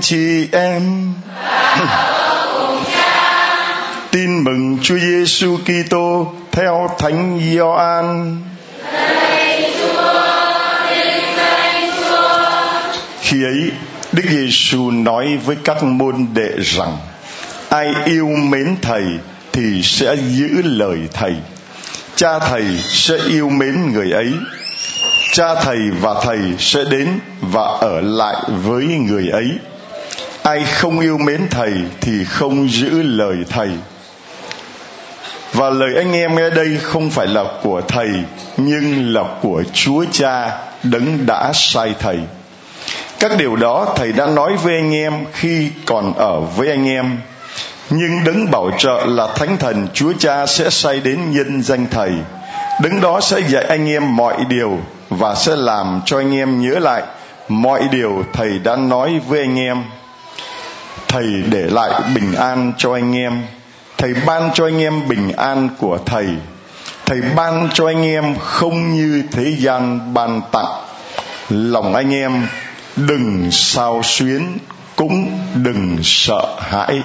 Anh chị em. Tin mừng Chúa Giêsu Kitô theo Thánh Gioan. Khi ấy, Đức Giêsu nói với các môn đệ rằng: Ai yêu mến Thầy thì sẽ giữ lời Thầy. Cha Thầy sẽ yêu mến người ấy cha thầy và thầy sẽ đến và ở lại với người ấy ai không yêu mến thầy thì không giữ lời thầy. Và lời anh em nghe đây không phải là của thầy, nhưng là của chúa cha đấng đã sai thầy. Các điều đó thầy đã nói với anh em khi còn ở với anh em. Nhưng đấng bảo trợ là thánh thần, chúa cha sẽ sai đến nhân danh thầy. Đấng đó sẽ dạy anh em mọi điều và sẽ làm cho anh em nhớ lại mọi điều thầy đã nói với anh em thầy để lại bình an cho anh em. Thầy ban cho anh em bình an của thầy. Thầy ban cho anh em không như thế gian ban tặng. Lòng anh em đừng sao xuyến cũng đừng sợ hãi.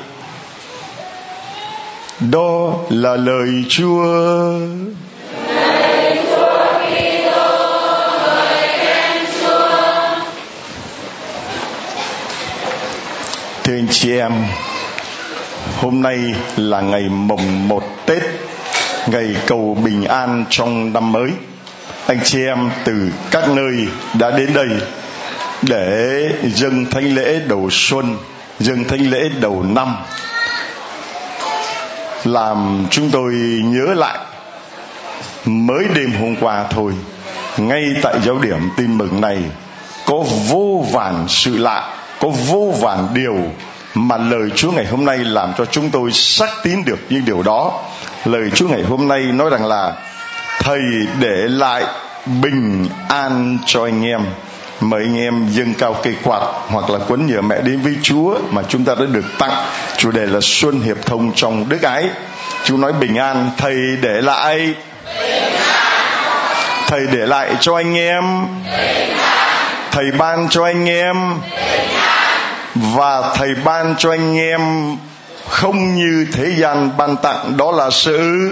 Đó là lời chúa. Thưa anh chị em, hôm nay là ngày mồng một tết, ngày cầu bình an trong năm mới. Anh chị em từ các nơi đã đến đây để dâng thánh lễ đầu xuân, dâng thánh lễ đầu năm. Làm chúng tôi nhớ lại, mới đêm hôm qua thôi, ngay tại giáo điểm tin mừng này, có vô vàn sự lạ có vô vàn điều mà lời Chúa ngày hôm nay làm cho chúng tôi xác tín được những điều đó. Lời Chúa ngày hôm nay nói rằng là Thầy để lại bình an cho anh em. Mời anh em dâng cao cây quạt hoặc là quấn nhờ mẹ đến với Chúa mà chúng ta đã được tặng. Chủ đề là Xuân Hiệp Thông trong Đức Ái. Chúa nói bình an, Thầy để lại Thầy để lại cho anh em Thầy ban cho anh em và thầy ban cho anh em không như thế gian ban tặng đó là sự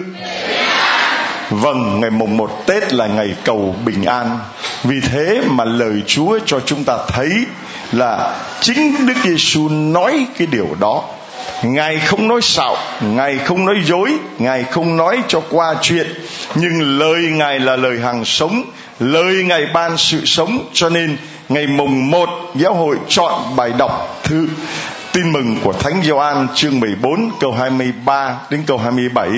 Vâng, ngày mùng một Tết là ngày cầu bình an. Vì thế mà lời Chúa cho chúng ta thấy là chính Đức Giêsu nói cái điều đó. Ngài không nói xạo, Ngài không nói dối, Ngài không nói cho qua chuyện, nhưng lời Ngài là lời hàng sống, lời Ngài ban sự sống, cho nên ngày mùng 1 giáo hội chọn bài đọc thư tin mừng của Thánh Gioan chương 14 câu 23 đến câu 27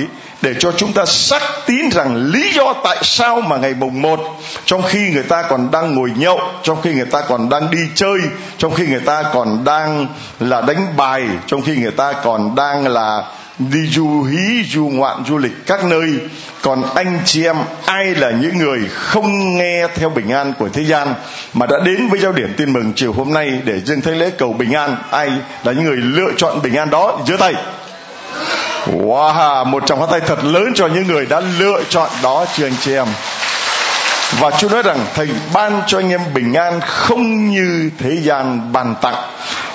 để cho chúng ta xác tín rằng lý do tại sao mà ngày mùng 1 trong khi người ta còn đang ngồi nhậu, trong khi người ta còn đang đi chơi, trong khi người ta còn đang là đánh bài, trong khi người ta còn đang là đi du hí, du ngoạn, du lịch các nơi. Còn anh chị em, ai là những người không nghe theo bình an của thế gian, mà đã đến với giao điểm tin mừng chiều hôm nay để dâng thánh lễ cầu bình an, ai là những người lựa chọn bình an đó, giơ tay. Wow, một tràng hoa tay thật lớn cho những người đã lựa chọn đó chưa anh chị em và Chúa nói rằng, Thầy ban cho anh em bình an không như thế gian bàn tặng.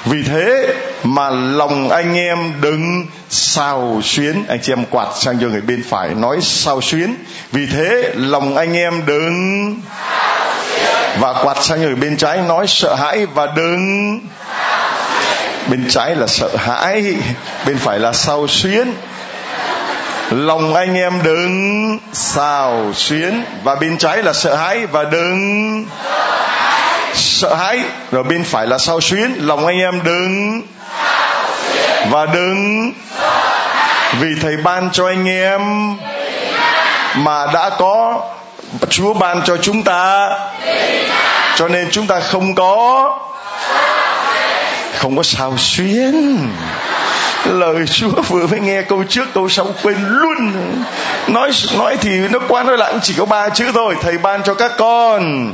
Vì thế mà lòng anh em đừng sao xuyến. Anh chị em quạt sang cho người bên phải nói sao xuyến. Vì thế lòng anh em đừng và quạt sang người bên trái nói sợ hãi và đừng bên trái là sợ hãi, bên phải là sao xuyến lòng anh em đừng xào xuyến, và bên trái là sợ hãi, và đừng sợ hãi, rồi bên phải là sao xuyến. Lòng anh em đừng và đừng vì thầy ban cho anh em mà đã có, chúa ban cho chúng ta. Cho nên chúng ta không có không có sao xuyến lời Chúa vừa mới nghe câu trước câu sau quên luôn. Nói nói thì nó qua nói lại chỉ có ba chữ thôi. Thầy ban cho các con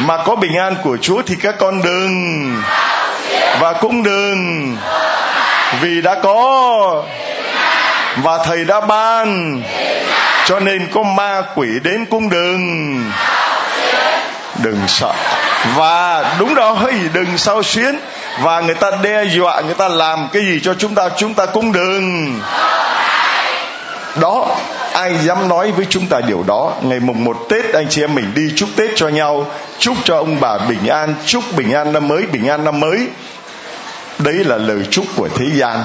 mà có bình an của Chúa thì các con đừng. Và cũng đừng vì đã có và thầy đã ban. Cho nên có ma quỷ đến cũng đừng đừng sợ. Và đúng đó hơi đừng sao xuyến. Và người ta đe dọa, người ta làm cái gì cho chúng ta chúng ta cũng đừng. Đó, ai dám nói với chúng ta điều đó, ngày mùng một tết anh chị em mình đi chúc tết cho nhau. Chúc cho ông bà bình an, chúc bình an năm mới, bình an năm mới đấy là lời chúc của thế gian.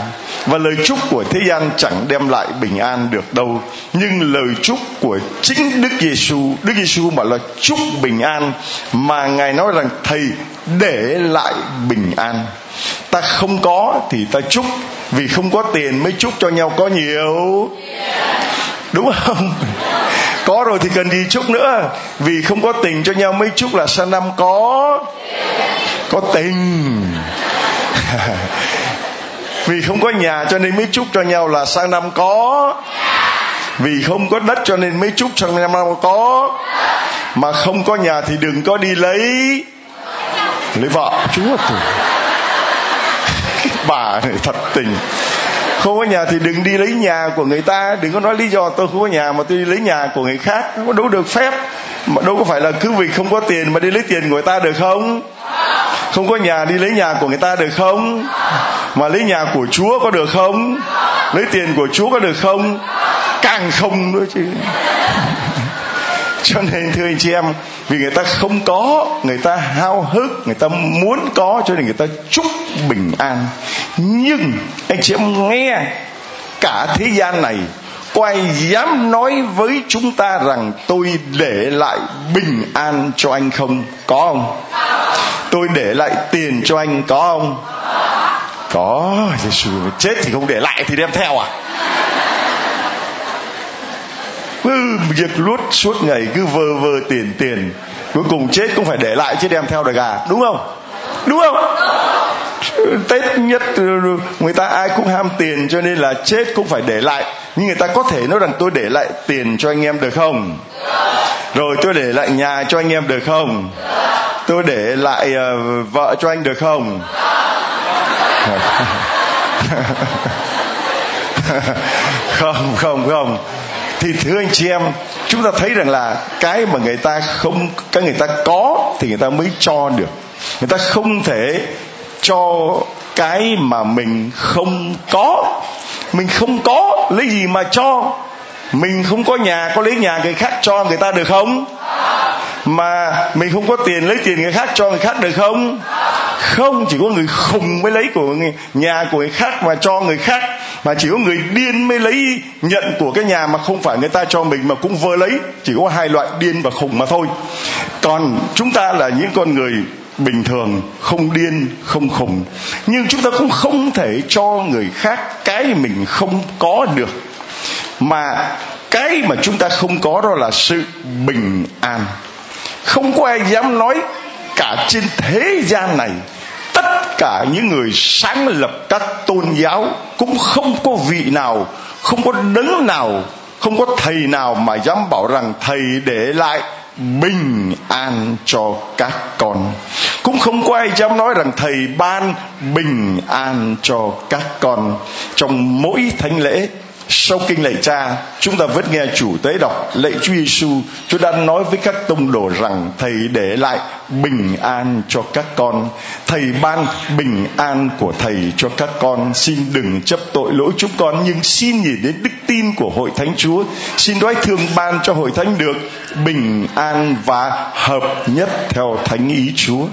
Và lời chúc của thế gian chẳng đem lại bình an được đâu. Nhưng lời chúc của chính Đức Giêsu Đức Giêsu bảo là chúc bình an, mà ngài nói rằng, thầy, để lại bình an. Ta không có thì ta chúc, vì không có tiền mới chúc cho nhau, có nhiều? Đúng không? Có rồi thì cần gì chúc nữa? Vì không có tình cho nhau mới chúc là sang năm có? Có tình. vì không có nhà cho nên mới chúc cho nhau là sang năm có. Vì không có đất cho nên mới chúc sang năm có. Mà không có nhà thì đừng có đi lấy. Lấy vợ. Chúa tử bà này thật tình. Không có nhà thì đừng đi lấy nhà của người ta. Đừng có nói lý do tôi không có nhà mà tôi đi lấy nhà của người khác. Không có đâu được phép. Mà đâu có phải là cứ vì không có tiền mà đi lấy tiền của người ta được không không có nhà đi lấy nhà của người ta được không? Mà lấy nhà của chúa có được không? Lấy tiền của chúa có được không? Càng không nữa chứ. Cho nên, thưa anh chị em, vì người ta không có, người ta hao hức, người ta muốn có cho nên người ta chúc bình an. Nhưng, anh chị em nghe, cả thế gian này có ai dám nói với chúng ta rằng tôi để lại bình an cho anh không? Có không? Tôi để lại tiền cho anh có không? Có Giêsu chết thì không để lại thì đem theo à? Cứ việc luốt suốt ngày cứ vơ vơ tiền tiền, cuối cùng chết cũng phải để lại chứ đem theo được à? Đúng không? Đúng không? Tết nhất, người ta ai cũng ham tiền cho nên là chết cũng phải để lại nhưng người ta có thể nói rằng tôi để lại tiền cho anh em được không? Rồi tôi để lại nhà cho anh em được không? Tôi để lại uh, vợ cho anh được không? Không không không. Thì thưa anh chị em chúng ta thấy rằng là cái mà người ta không cái người ta có thì người ta mới cho được. Người ta không thể cho cái mà mình không có mình không có lấy gì mà cho. Mình không có nhà có lấy nhà người khác cho người ta được không? Mà mình không có tiền lấy tiền người khác cho người khác được không? Không chỉ có người khùng mới lấy của người, nhà của người khác mà cho người khác. Mà chỉ có người điên mới lấy nhận của cái nhà mà không phải người ta cho mình mà cũng vơ lấy. Chỉ có hai loại điên và khùng mà thôi. Còn chúng ta là những con người bình thường, không điên, không khùng. Nhưng chúng ta cũng không thể cho người khác cái mình không có được. Mà cái mà chúng ta không có đó là sự bình an. Không có ai dám nói cả trên thế gian này, tất cả những người sáng lập các tôn giáo cũng không có vị nào, không có đấng nào, không có thầy nào mà dám bảo rằng thầy để lại bình an cho các con. Cũng không có ai dám nói rằng thầy ban bình an cho các con. Trong mỗi thánh lễ sau kinh lạy cha, chúng ta vẫn nghe chủ tế đọc lạy Chúa Giêsu Chúa đã nói với các tông đồ rằng, thầy để lại bình an cho các con. Thầy ban bình an của thầy cho các con. Xin đừng chấp tội lỗi chúng con, nhưng xin nhìn đến đức tin của hội thánh Chúa. Xin đoái thương ban cho hội thánh được bình an và hợp nhất theo thánh ý Chúa.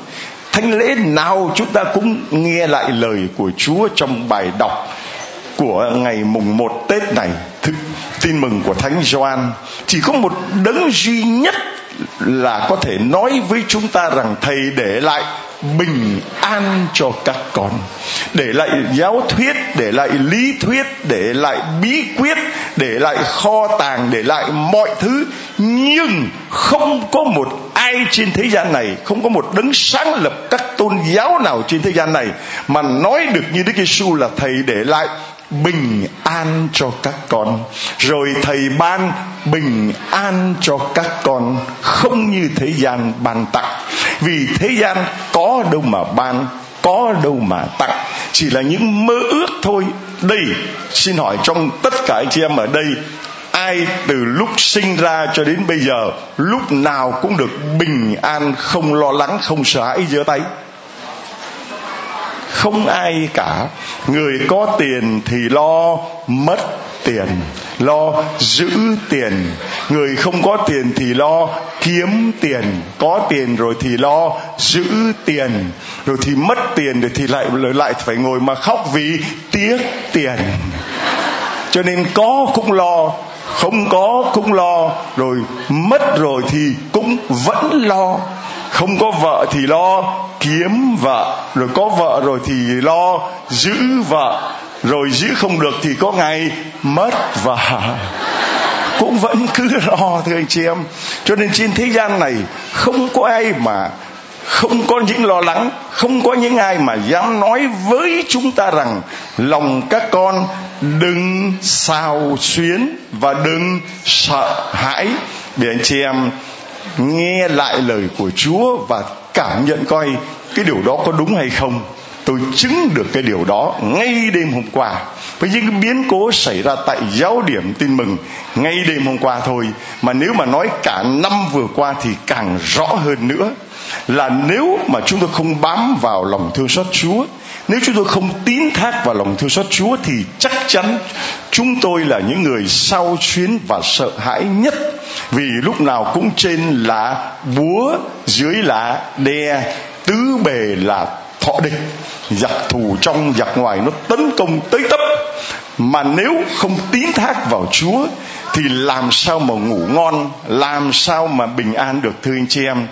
Thánh lễ nào chúng ta cũng nghe lại lời của Chúa trong bài đọc của ngày mùng một Tết này thức tin mừng của Thánh Gioan, chỉ có một đấng duy nhất là có thể nói với chúng ta rằng thầy để lại bình an cho các con, để lại giáo thuyết, để lại lý thuyết, để lại bí quyết, để lại kho tàng, để lại mọi thứ. Nhưng không có một ai trên thế gian này, không có một đấng sáng lập các tôn giáo nào trên thế gian này mà nói được như Đức Giêsu là thầy để lại bình an cho các con. Rồi thầy ban bình an cho các con, không như thế gian ban tặng. Vì thế gian có đâu mà ban, có đâu mà tặng. Chỉ là những mơ ước thôi. Đây, xin hỏi trong tất cả anh chị em ở đây, ai từ lúc sinh ra cho đến bây giờ, lúc nào cũng được bình an, không lo lắng, không sợ hãi, giơ tay? Không ai cả. Người có tiền thì lo mất tiền, lo giữ tiền. Người không có tiền thì lo kiếm tiền. Có tiền rồi thì lo giữ tiền. Rồi thì mất tiền rồi thì lại lại phải ngồi mà khóc vì tiếc tiền. Cho nên có cũng lo, không có cũng lo. Rồi mất rồi thì cũng vẫn lo không có vợ thì lo, kiếm vợ. Rồi có vợ rồi thì lo, giữ vợ. Rồi giữ không được thì có ngày mất vợ. Cũng vẫn cứ lo, thưa anh chị em. Cho nên trên thế gian này, không có ai mà không có những lo lắng, không có những ai mà dám nói với chúng ta rằng lòng các con đừng xào xuyến và đừng sợ hãi. Để anh chị em nghe lại lời của chúa và cảm nhận coi cái điều đó có đúng hay không, tôi chứng được cái điều đó ngay đêm hôm qua. Với những biến cố xảy ra tại giáo điểm tin mừng, ngay đêm hôm qua thôi. Mà nếu mà nói cả năm vừa qua thì càng rõ hơn nữa là nếu mà chúng tôi không bám vào lòng thương xót Chúa, nếu chúng tôi không tín thác vào lòng thương xót Chúa thì chắc chắn chúng tôi là những người sao chuyến và sợ hãi nhất vì lúc nào cũng trên là búa, dưới là đe, tứ bề là thọ địch giặc thù trong giặc ngoài nó tấn công tới tấp. Mà nếu không tín thác vào Chúa, thì làm sao mà ngủ ngon, làm sao mà bình an được, thưa anh chị em?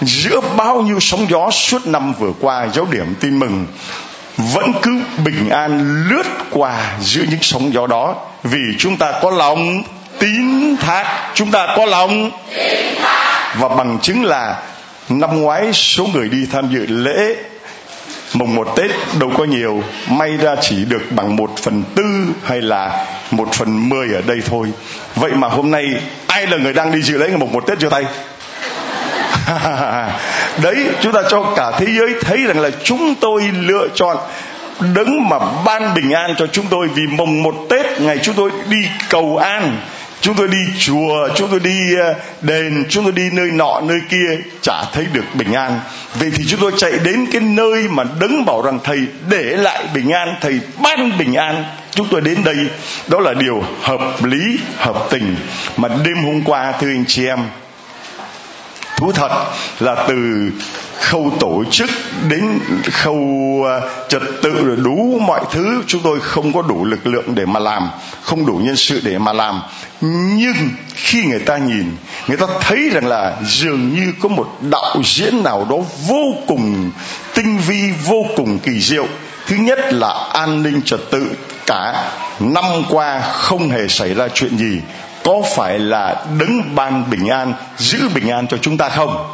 Giữa bao nhiêu sóng gió suốt năm vừa qua, giáo điểm tin mừng, vẫn cứ bình an lướt qua giữa những sóng gió đó. Vì chúng ta có lòng tín thác chúng ta có lòng. Và bằng chứng là năm ngoái số người đi tham dự lễ mùng một tết đâu có nhiều may ra chỉ được bằng một phần tư hay là một phần mười ở đây thôi. Vậy mà hôm nay ai là người đang đi dự lễ ngày mùng một tết giơ tay? Đấy chúng ta cho cả thế giới thấy rằng là chúng tôi lựa chọn đấng mà ban bình an cho chúng tôi vì mùng một tết ngày chúng tôi đi cầu an chúng tôi đi chùa, chúng tôi đi ờ, đền, chúng tôi đi nơi nọ, nơi kia, chả thấy được bình an. Vậy thì chúng tôi chạy đến cái nơi mà đấng bảo rằng, thầy, để lại bình an, thầy ban bình an. Chúng tôi đến đây. Đó là điều hợp lý, hợp tình. Mà đêm hôm qua, thưa anh chị em, thú thật là từ khâu tổ chức đến khâu ờ, trật tự rồi đủ mọi thứ. Chúng tôi không có đủ lực lượng để mà làm, không đủ nhân sự để mà làm. Nhưng khi người ta nhìn, người ta thấy rằng là dường như có một đạo diễn nào đó vô cùng tinh vi, vô cùng kỳ diệu. Thứ nhất là an ninh trật tự cả năm qua không hề xảy ra chuyện gì. Có phải là đứng ban bình an, giữ bình an cho chúng ta không?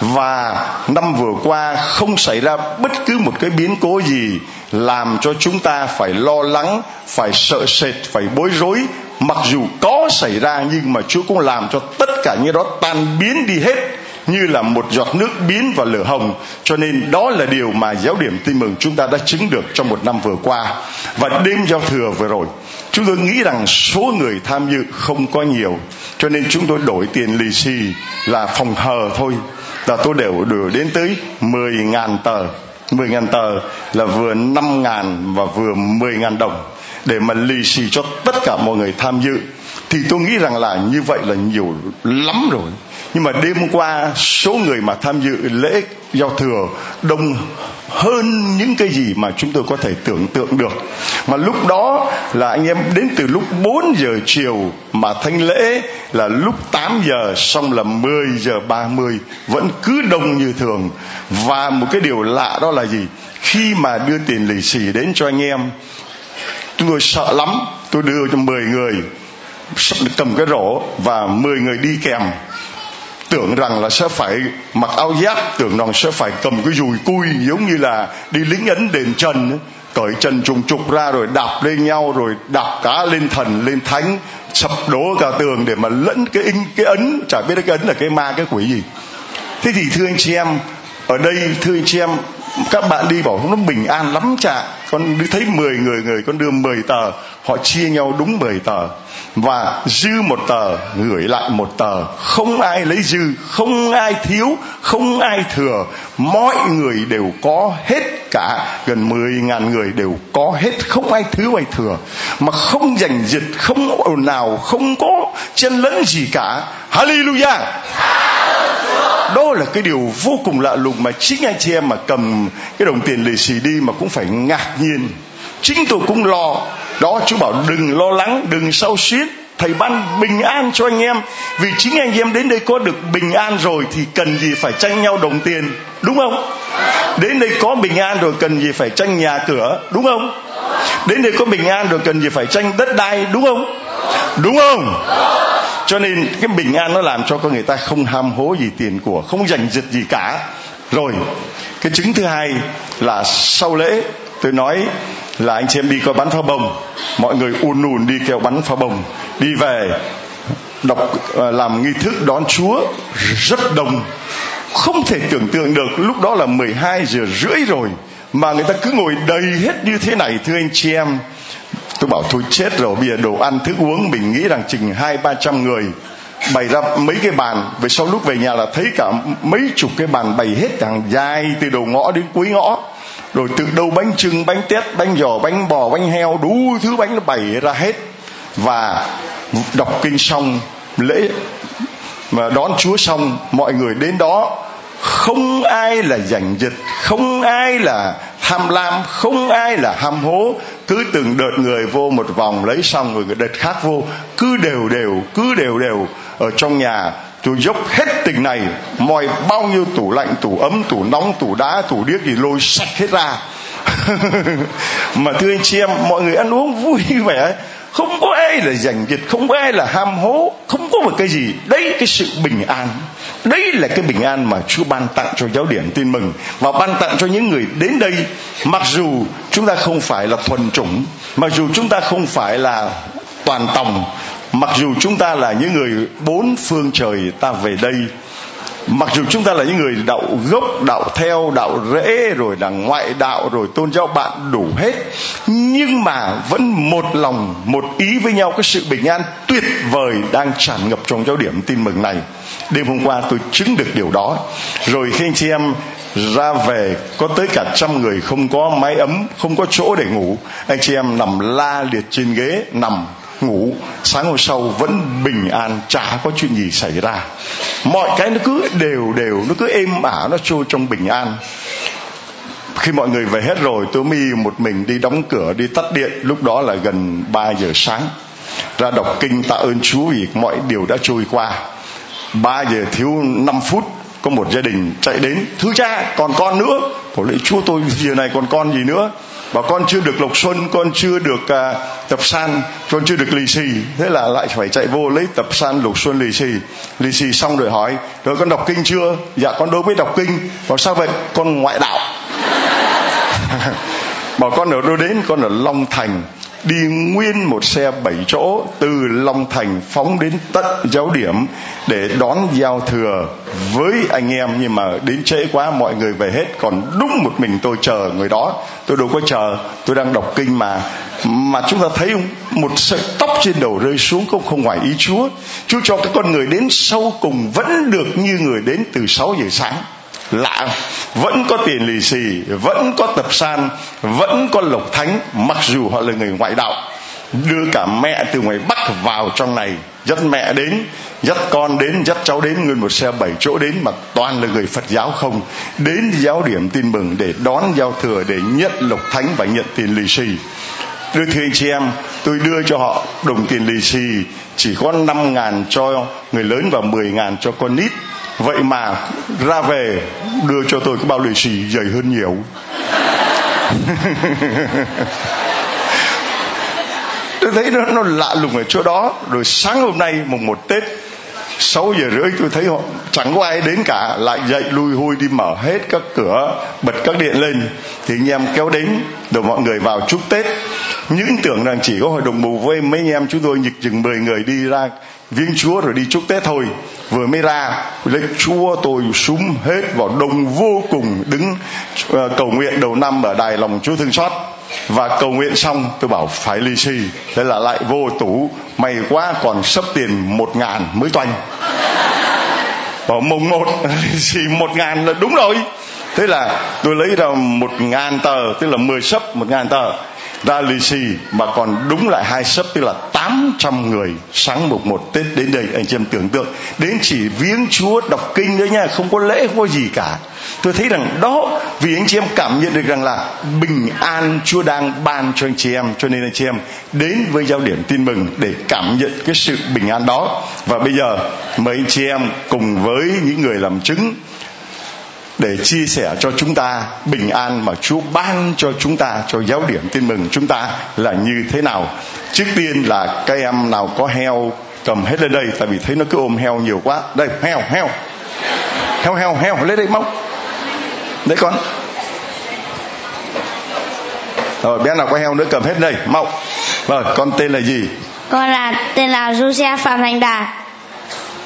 Và năm vừa qua không xảy ra bất cứ một cái biến cố gì làm cho chúng ta phải lo lắng, phải sợ sệt, phải bối rối. Mặc dù có xảy ra nhưng mà chúa cũng làm cho tất cả những đó tan biến đi hết, như là một giọt nước biến vào lửa hồng. Cho nên đó là điều mà giáo điểm tin mừng chúng ta đã chứng được trong một năm vừa qua. Và đêm giao thừa vừa rồi, chúng tôi nghĩ rằng số người tham dự không có nhiều. Cho nên chúng tôi đổi tiền lì xì là phòng hờ thôi là tôi đều đưa đến tới 10 ngàn tờ. 10 ngàn tờ là vừa 5 ngàn và vừa 10 ngàn đồng. Để mà lì xì cho tất cả mọi người tham dự. Thì tôi nghĩ rằng là như vậy là nhiều lắm rồi nhưng mà đêm qua, số người mà tham dự lễ giao thừa đông hơn những cái gì mà chúng tôi có thể tưởng tượng được. Mà lúc đó là anh em đến từ lúc 4 giờ chiều mà thanh lễ là lúc 8 giờ, xong là 10 giờ 30 vẫn cứ đông như thường. Và một cái điều lạ đó là gì? Khi mà đưa tiền lì xì đến cho anh em chúng tôi sợ lắm. Tôi đưa cho 10 người cầm cái rổ và 10 người đi kèm tưởng rằng là sẽ phải mặc áo giáp, tưởng rằng sẽ phải cầm cái dùi cui giống như là đi lính ấn đền trần cởi trần trùng trục ra rồi đạp lên nhau, rồi đạp cá lên thần, lên thánh, sập đổ cả tường để mà lẫn cái in, cái ấn. Chả biết cái ấn là cái ma, cái quỷ gì. Thế thì thưa anh chị em, ở đây thưa anh chị em, các bạn đi bảo nó bình an lắm chả. Con thấy 10 người người con đưa 10 tờ, họ chia nhau đúng 10 tờ và dư một tờ gửi lại một tờ. Không ai lấy dư không ai thiếu không ai thừa. Mọi người đều có hết cả gần 10 ngàn người đều có hết. Không ai thiếu ai thừa. Mà không giành giật không ồn nào không có chen lẫn gì cả. Hallelujah! Đó là cái điều vô cùng lạ lùng mà chính anh chị em mà cầm cái đồng tiền lì xì đi mà cũng phải ngạc nhiên chính tôi cũng lo. Đó chú bảo đừng lo lắng, đừng sâu suýt thầy ban bình an cho anh em. Vì chính anh em đến đây có được bình an rồi thì cần gì phải tranh nhau đồng tiền. Đúng không? Đến đây có bình an rồi cần gì phải tranh nhà cửa. Đúng không? Đến đây có bình an rồi cần gì phải tranh đất đai. Đúng không? Đúng không? Cho nên cái bình an nó làm cho con người ta không ham hố gì tiền của, không giành giật gì cả. Rồi, cái chứng thứ hai là sau lễ, tôi nói là anh chị em đi coi bắn pháo bông. Mọi người un ùn đi kêu bắn pháo bông. Đi về, đọc ờ, làm nghi thức đón Chúa rất đông. Không thể tưởng tượng được, lúc đó là 12 giờ rưỡi rồi, mà người ta cứ ngồi đầy hết như thế này, thưa anh chị em. Tôi bảo, thôi chết rồi, bây giờ đồ ăn, thức uống, mình nghĩ rằng chừng hai, ba trăm người bày ra mấy cái bàn. Về sau lúc về nhà là thấy cả mấy chục cái bàn bày hết hàng dài, từ đầu ngõ đến cuối ngõ rồi từ đâu bánh trưng, bánh tét, bánh giò, bánh bò, bánh heo, đủ thứ bánh nó bày ra hết. Và đọc kinh xong, lễ mà đón chúa xong, mọi người đến đó. Không ai là giành giật, không ai là tham lam, không ai là ham hố. Cứ từng đợt người vô một vòng lấy xong, rồi đợt khác vô. Cứ đều đều, cứ đều đều ở trong nhà tôi dốc hết tình này, mọi bao nhiêu tủ lạnh, tủ ấm, tủ nóng, tủ đá, tủ điếc gì lôi sạch hết ra. Mà thưa anh chị em, mọi người ăn uống vui vẻ không có ai là giành giật, không có ai là ham hố, không có một cái gì. Đấy cái sự bình an. Đấy là cái bình an mà chúa ban tặng cho giáo điểm tin mừng. Và ban tặng cho những người đến đây, mặc dù chúng ta không phải là thuần chủng, mặc dù chúng ta không phải là toàn tòng mặc dù chúng ta là những người bốn phương trời ta về đây, mặc dù chúng ta là những người đạo gốc, đạo theo, đạo rễ, rồi là ngoại đạo, rồi tôn giáo bạn đủ hết, nhưng mà vẫn một lòng, một ý với nhau, cái sự bình an tuyệt vời đang tràn ngập trong giáo điểm tin mừng này. Đêm hôm qua tôi chứng được điều đó. Rồi khi anh chị em ra về, có tới cả trăm người, không có mái ấm, không có chỗ để ngủ, anh chị em nằm la liệt trên ghế, nằm ngủ, sáng hôm sau vẫn bình an, chả có chuyện gì xảy ra. Mọi cái nó cứ đều đều, nó cứ êm ả, nó trôi trong bình an. Khi mọi người về hết rồi tôi mi một mình đi đóng cửa, đi tắt điện. Lúc đó là gần 3 giờ sáng. Ra đọc kinh tạ ơn chúa vì mọi điều đã trôi qua. 3 giờ thiếu 5 phút, có một gia đình chạy đến. Thứ cha, còn con nữa? Của lễ chúa, tôi, giờ này còn con gì nữa? Và con chưa được lộc xuân con chưa được uh, tập san con chưa được lì xì. Thế là lại phải chạy vô lấy tập san lộc xuân lì xì. Lì xì xong rồi hỏi rồi con đọc kinh chưa? Dạ con đâu biết đọc kinh. Bảo sao vậy? Con ngoại đạo. Bảo con ở đâu đến con ở long thành đi nguyên một xe bảy chỗ, từ Long Thành phóng đến tận giáo điểm để đón giao thừa với anh em. Nhưng mà đến trễ quá, mọi người về hết. Còn đúng một mình tôi chờ người đó. Tôi đâu có chờ, tôi đang đọc kinh mà. Mà chúng ta thấy không? Một sợi tóc trên đầu rơi xuống cũng không ngoài ý Chúa. Chúa cho cái con người đến sâu cùng vẫn được như người đến từ 6 giờ sáng lạ vẫn có tiền lì xì, vẫn có tập san, vẫn có lộc thánh, mặc dù họ là người ngoại đạo. Đưa cả mẹ từ ngoài bắc vào trong này, dắt mẹ đến, dắt con đến, dắt cháu đến, nguyên một xe bảy chỗ đến mà toàn là người phật giáo không. Đến giáo điểm tin mừng để đón giao thừa, để nhận lộc thánh và nhận tiền lì xì. Đưa thưa anh chị em, tôi đưa cho họ đồng tiền lì xì, chỉ có năm ngàn cho người lớn và mười ngàn cho con nít vậy mà ra về đưa cho tôi cái bao lì xì dày hơn nhiều. Tôi thấy nó, nó lạ lùng ở chỗ đó. Rồi sáng hôm nay mùng một tết 6 giờ rưỡi tôi thấy họ chẳng có ai đến cả lại dậy lui hui đi mở hết các cửa bật các điện lên. Thì anh em kéo đến rồi mọi người vào chúc tết. Những tưởng rằng chỉ có hội đồng mù với mấy anh em chúng tôi nhịch chừng 10 người đi ra viếng chúa rồi đi chúc tết thôi vừa mới ra lấy chúa tôi súng hết vào đông vô cùng đứng uh, cầu nguyện đầu năm ở đài lòng chúa thương xót. Và cầu nguyện xong tôi bảo phải lì xì thế là lại vô tủ may quá còn sấp tiền một ngàn mới toanh. Bảo mùng một lì xì một ngàn là đúng rồi. Thế là tôi lấy ra một ngàn tờ tức là mười sấp một ngàn tờ ra lì xì mà còn đúng lại hai sấp, tức là 800 người sáng mùng một Tết đến đây. Anh chị em tưởng tượng, đến chỉ viếng Chúa, đọc kinh thôi nha, không có lễ, không có gì cả. Tôi thấy rằng đó, vì anh chị em cảm nhận được rằng là bình an Chúa đang ban cho anh chị em. Cho nên anh chị em đến với giáo điểm tin mừng để cảm nhận cái sự bình an đó. Và bây giờ mời anh chị em cùng với những người làm chứng để chia sẻ cho chúng ta bình an mà Chúa ban cho chúng ta cho giáo điểm tin mừng chúng ta là như thế nào. Trước tiên là các em nào có heo cầm hết lên đây tại vì thấy nó cứ ôm heo nhiều quá. Đây heo heo. Heo heo heo lên đây móc. Đấy con. Rồi bé nào có heo nữa cầm hết đây mau. Rồi con tên là gì? Con là tên là Lucia Phạm Thành Đạt.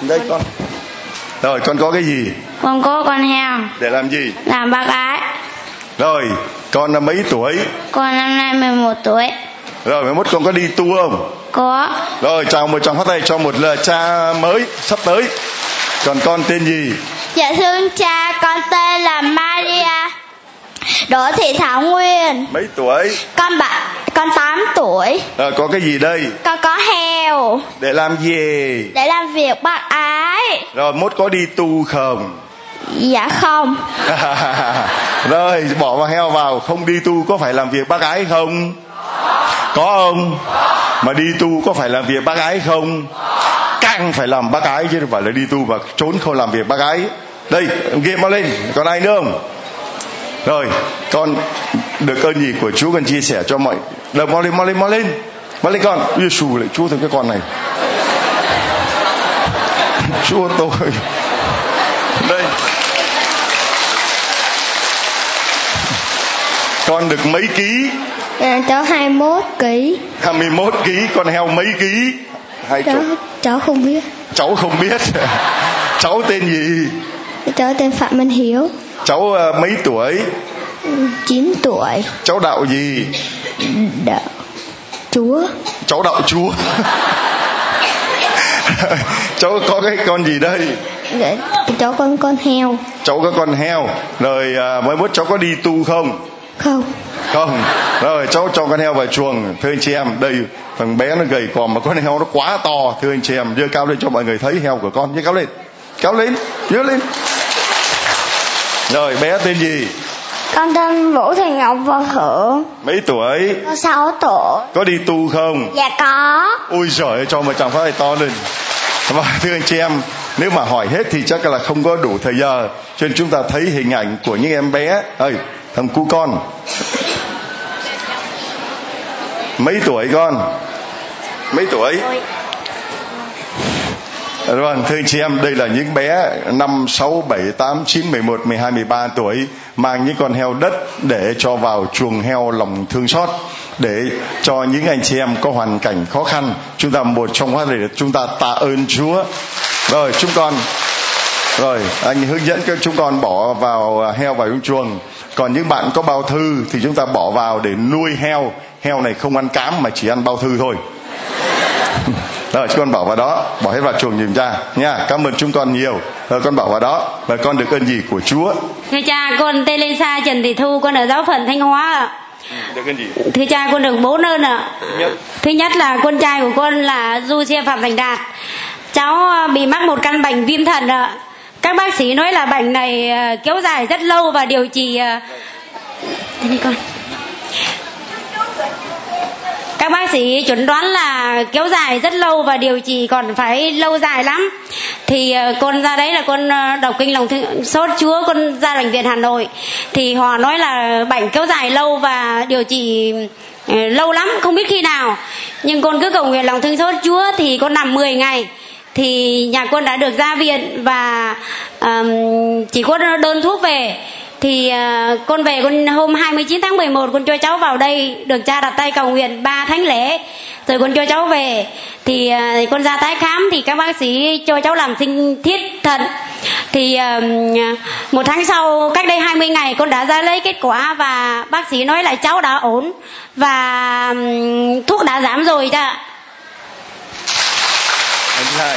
Đây con. Rồi con có cái gì? Con có con heo. Để làm gì? Làm bác ái. Rồi, con là mấy tuổi? Con năm nay 11 tuổi. Rồi, mấy mốt con có đi tu không? Có. Rồi, chào một tràng phát tay cho một lời cha mới sắp tới. Còn con tên gì? Dạ thưa cha, con tên là Maria. Đỗ Thị Thảo Nguyên. Mấy tuổi? Con bạn con 8 tuổi. Rồi, có cái gì đây? Con có heo. Để làm gì? Để làm việc bác ái. Rồi, mốt có đi tu không? Dạ không. Rồi, bỏ mà heo vào, không đi tu có phải làm việc bác gái không? Có không? Mà đi tu có phải làm việc bác gái không? Càng phải làm bác gái chứ không phải là đi tu và trốn không làm việc bác gái Đây, ghi mau lên, còn ai nữa không? Rồi, con được ơn gì của Chúa con chia sẻ cho mọi. Đâu mau lên, mau lên, mau lên. Mau lên con. Ui xù lại Chúa thôi cái con này. Chúa tôi. Đây. Con được mấy ký? Dạ, cháu 21 ký. 21 ký, con heo mấy ký? Hai Cháu, chục. cháu không biết. Cháu không biết. cháu tên gì? Cháu tên Phạm Minh Hiếu. Cháu uh, mấy tuổi? 9 tuổi. Cháu đạo gì? Đạo Chúa. Cháu đạo Chúa. cháu có cái con gì đây? Dạ, cháu con con heo. Cháu có con heo. Rồi à, mới mốt cháu có đi tu không? Không. Không. Rồi cháu cho con heo vào chuồng. Thưa anh chị em, đây thằng bé nó gầy còm mà con heo nó quá to. Thưa anh chị em, giơ cao lên cho mọi người thấy heo của con. Giơ cao lên. Cao lên. Nhớ lên. Rồi bé tên gì? Con tên Vũ Thị Ngọc Võ Thượng. Mấy tuổi? Con 6 tuổi. Có đi tu không? Dạ có. Ôi giời ơi, cho tràng phát tay to lên. Và thưa anh chị em, nếu mà hỏi hết thì chắc là không có đủ thời giờ. Cho nên chúng ta thấy hình ảnh của những em bé. ơi thằng cu con. Mấy tuổi con? Mấy tuổi? Vâng, thưa anh chị em, đây là những bé 5, 6, 7, 8, 9, 11, 12, 13 tuổi mang những con heo đất để cho vào chuồng heo lòng thương xót để cho những anh chị em có hoàn cảnh khó khăn. Chúng ta một trong các để chúng ta tạ ơn Chúa. Rồi, chúng con rồi, anh hướng dẫn các chúng con bỏ vào heo vào trong chuồng. Còn những bạn có bao thư thì chúng ta bỏ vào để nuôi heo. Heo này không ăn cám mà chỉ ăn bao thư thôi. rồi chúng con bỏ vào đó bỏ hết vào chuồng giùm cha nha cảm ơn chúng con nhiều. Rồi con bỏ vào đó và con được ơn gì của chúa. Thưa cha con tên Lisa Trần Thị Thu con ở giáo phận Thanh Hóa ạ. Được ơn gì? Thưa cha con được bốn ơn ạ. Thứ nhất. Là con trai của con là Du Xe Phạm Thành Đạt. Cháu ờ, bị mắc một căn bệnh viêm thận ạ các bác sĩ nói là bệnh này ờ, kéo dài rất lâu và điều trị ờ, đi con? Các bác sĩ chuẩn đoán là kéo dài rất lâu và điều trị còn phải lâu dài lắm. Thì ờ, con ra đấy là con đọc kinh lòng thương sốt chúa, con ra bệnh viện hà nội. Thì họ nói là bệnh kéo dài lâu và điều trị lâu lắm, không biết khi nào. Nhưng con cứ cầu nguyện lòng thương xót chúa thì con nằm 10 ngày thì nhà con đã được ra viện và um, chỉ có đơn thuốc về. Thì uh, con về con hôm 29 tháng 11 con cho cháu vào đây được cha đặt tay cầu nguyện ba thánh lễ. Rồi con cho cháu về thì uh, con ra tái khám thì các bác sĩ cho cháu làm sinh thiết thận. Thì một tháng sau cách đây 20 ngày con đã ra lấy kết quả và bác sĩ nói là cháu đã ổn và thuốc đã giảm rồi ạ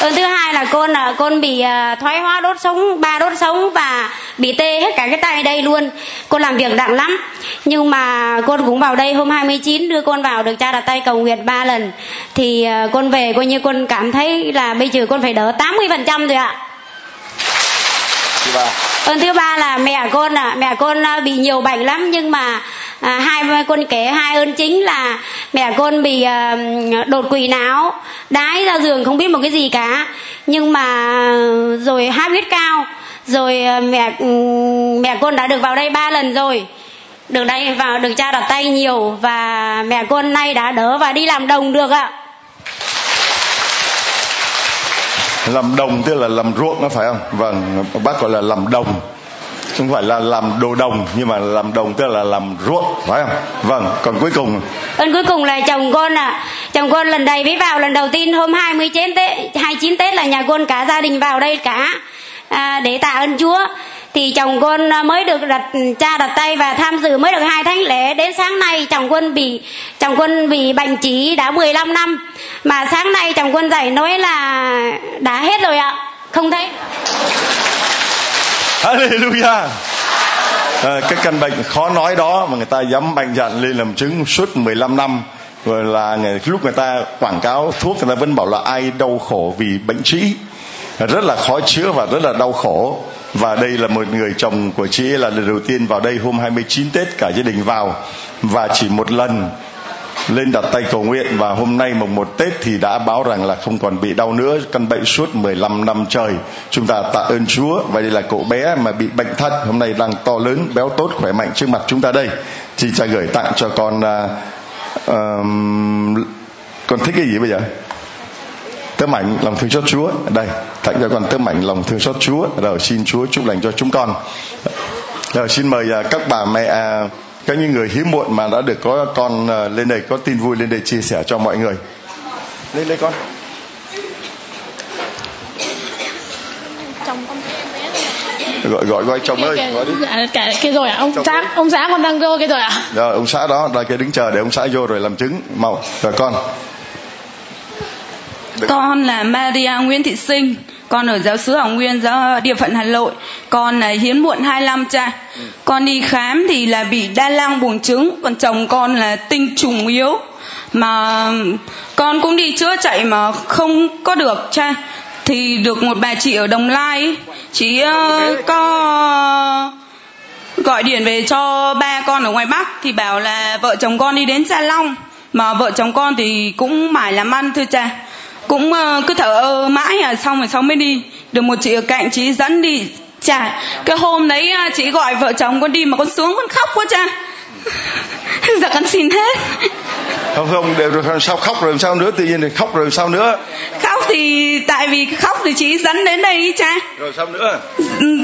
Ơn thứ hai là con là con bị à, thoái hóa đốt sống, ba đốt sống và bị tê hết cả cái tay đây luôn. Con làm việc nặng lắm. Nhưng mà con cũng vào đây hôm 29 đưa con vào được cha đặt tay cầu nguyện ba lần. Thì à, con về coi như con cảm thấy là bây giờ con phải đỡ 80% rồi ạ. Ơn thứ ba là mẹ con à, mẹ con à, bị nhiều bệnh lắm nhưng mà à, hai con kể hai ơn chính là mẹ con bị à, đột quỵ não đái ra giường không biết một cái gì cả. Nhưng mà rồi hát huyết cao rồi à, mẹ ừ, mẹ con đã được vào đây ba lần rồi. Được đây vào được cha đặt tay nhiều và mẹ con nay đã đỡ và đi làm đồng được ạ. Làm đồng tức là làm ruộng đó phải không? Vâng bác gọi là làm đồng không phải là làm đồ đồng nhưng mà làm đồng tức là làm ruộng phải không? Vâng còn cuối cùng. Còn cuối cùng là chồng con à chồng con lần này mới vào lần đầu tiên hôm 29 tết 29 tết là nhà con cả gia đình vào đây cả à, để tạ ơn chúa. Thì chồng con à, mới được đặt cha đặt tay và tham dự mới được hai thánh lễ. Đến sáng nay chồng quân bị chồng quân bị bệnh trí đã 15 năm. Mà sáng nay chồng quân dạy nói là đã hết rồi ạ. Không thấy. Hallelujah. À, cái căn bệnh khó nói đó mà người ta dám mạnh dạn lên làm chứng suốt 15 năm rồi là lúc người ta quảng cáo thuốc người ta vẫn bảo là ai đau khổ vì bệnh trĩ. Rất là khó chữa và rất là đau khổ. Và đây là một người chồng của chị là lần đầu tiên vào đây hôm 29 Tết cả gia đình vào. Và chỉ một lần lên đặt tay cầu nguyện và hôm nay mùng một Tết thì đã báo rằng là không còn bị đau nữa căn bệnh suốt 15 năm trời. Chúng ta tạ ơn Chúa và đây là cậu bé mà bị bệnh thận hôm nay đang to lớn béo tốt khỏe mạnh trước mặt chúng ta đây. Thì cha gửi tặng cho con uh, um, con thích cái gì bây giờ? Tấm ảnh lòng thương xót Chúa. Đây tặng cho con tấm ảnh lòng thương xót Chúa. Rồi xin Chúa chúc lành cho chúng con. Rồi xin mời uh, các bà mẹ uh, các những người hiếm muộn mà đã được có con uh, lên đây có tin vui lên đây chia sẻ cho mọi người. Lên đây con. Gọi gọi gọi chồng ơi gọi đi. dạ, cái, cái rồi à? ông chồng xã ơi. ông xã con đang vô cái rồi à? rồi ông xã đó là cái đứng chờ để ông xã vô rồi làm chứng. Mau rồi con. Con là Maria Nguyễn Thị Sinh con ở giáo xứ Hồng Nguyên giáo địa phận Hà Nội. Con là hiến muộn 25 cha. Con đi khám thì là bị đa lang buồng trứng. Còn chồng con là tinh trùng yếu. Mà con cũng đi chữa chạy mà không có được cha. Thì được một bà chị ở Đồng Lai. Chị uh, có gọi điện về cho ba con ở ngoài Bắc thì bảo là vợ chồng con đi đến Gia Long. Mà vợ chồng con thì cũng mải làm ăn thưa cha cũng uh, cứ thở mãi à xong rồi xong mới đi. Được một chị ở cạnh chị dẫn đi. Chả cái hôm đấy uh, chị gọi vợ chồng con đi mà con xuống con khóc quá cha. Dạ con xin hết. Không không đều rồi sao khóc rồi sao nữa? Tự nhiên thì khóc rồi sao nữa? Khóc thì tại vì khóc thì chị dẫn đến đây cha. Rồi sao nữa?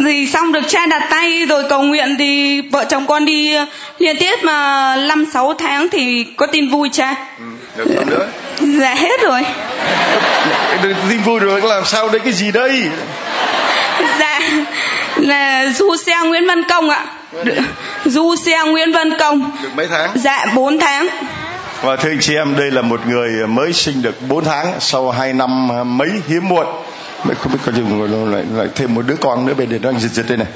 Thì xong được cha đặt tay rồi cầu nguyện thì vợ chồng con đi. Liên tiếp mà năm sáu tháng thì có tin vui cha. Ừ, được sao nữa dạ hết rồi. Tin vui rồi làm sao đấy cái gì đây? Dạ là du xe Nguyễn Văn Công ạ. Du xe Nguyễn Văn Công. Được mấy tháng? Dạ 4 tháng. Và thưa anh chị em đây là một người mới sinh được 4 tháng sau 2 năm mấy hiếm muộn. Không biết có chừng lại, lại thêm một đứa con nữa bên đây đang giật giật đây này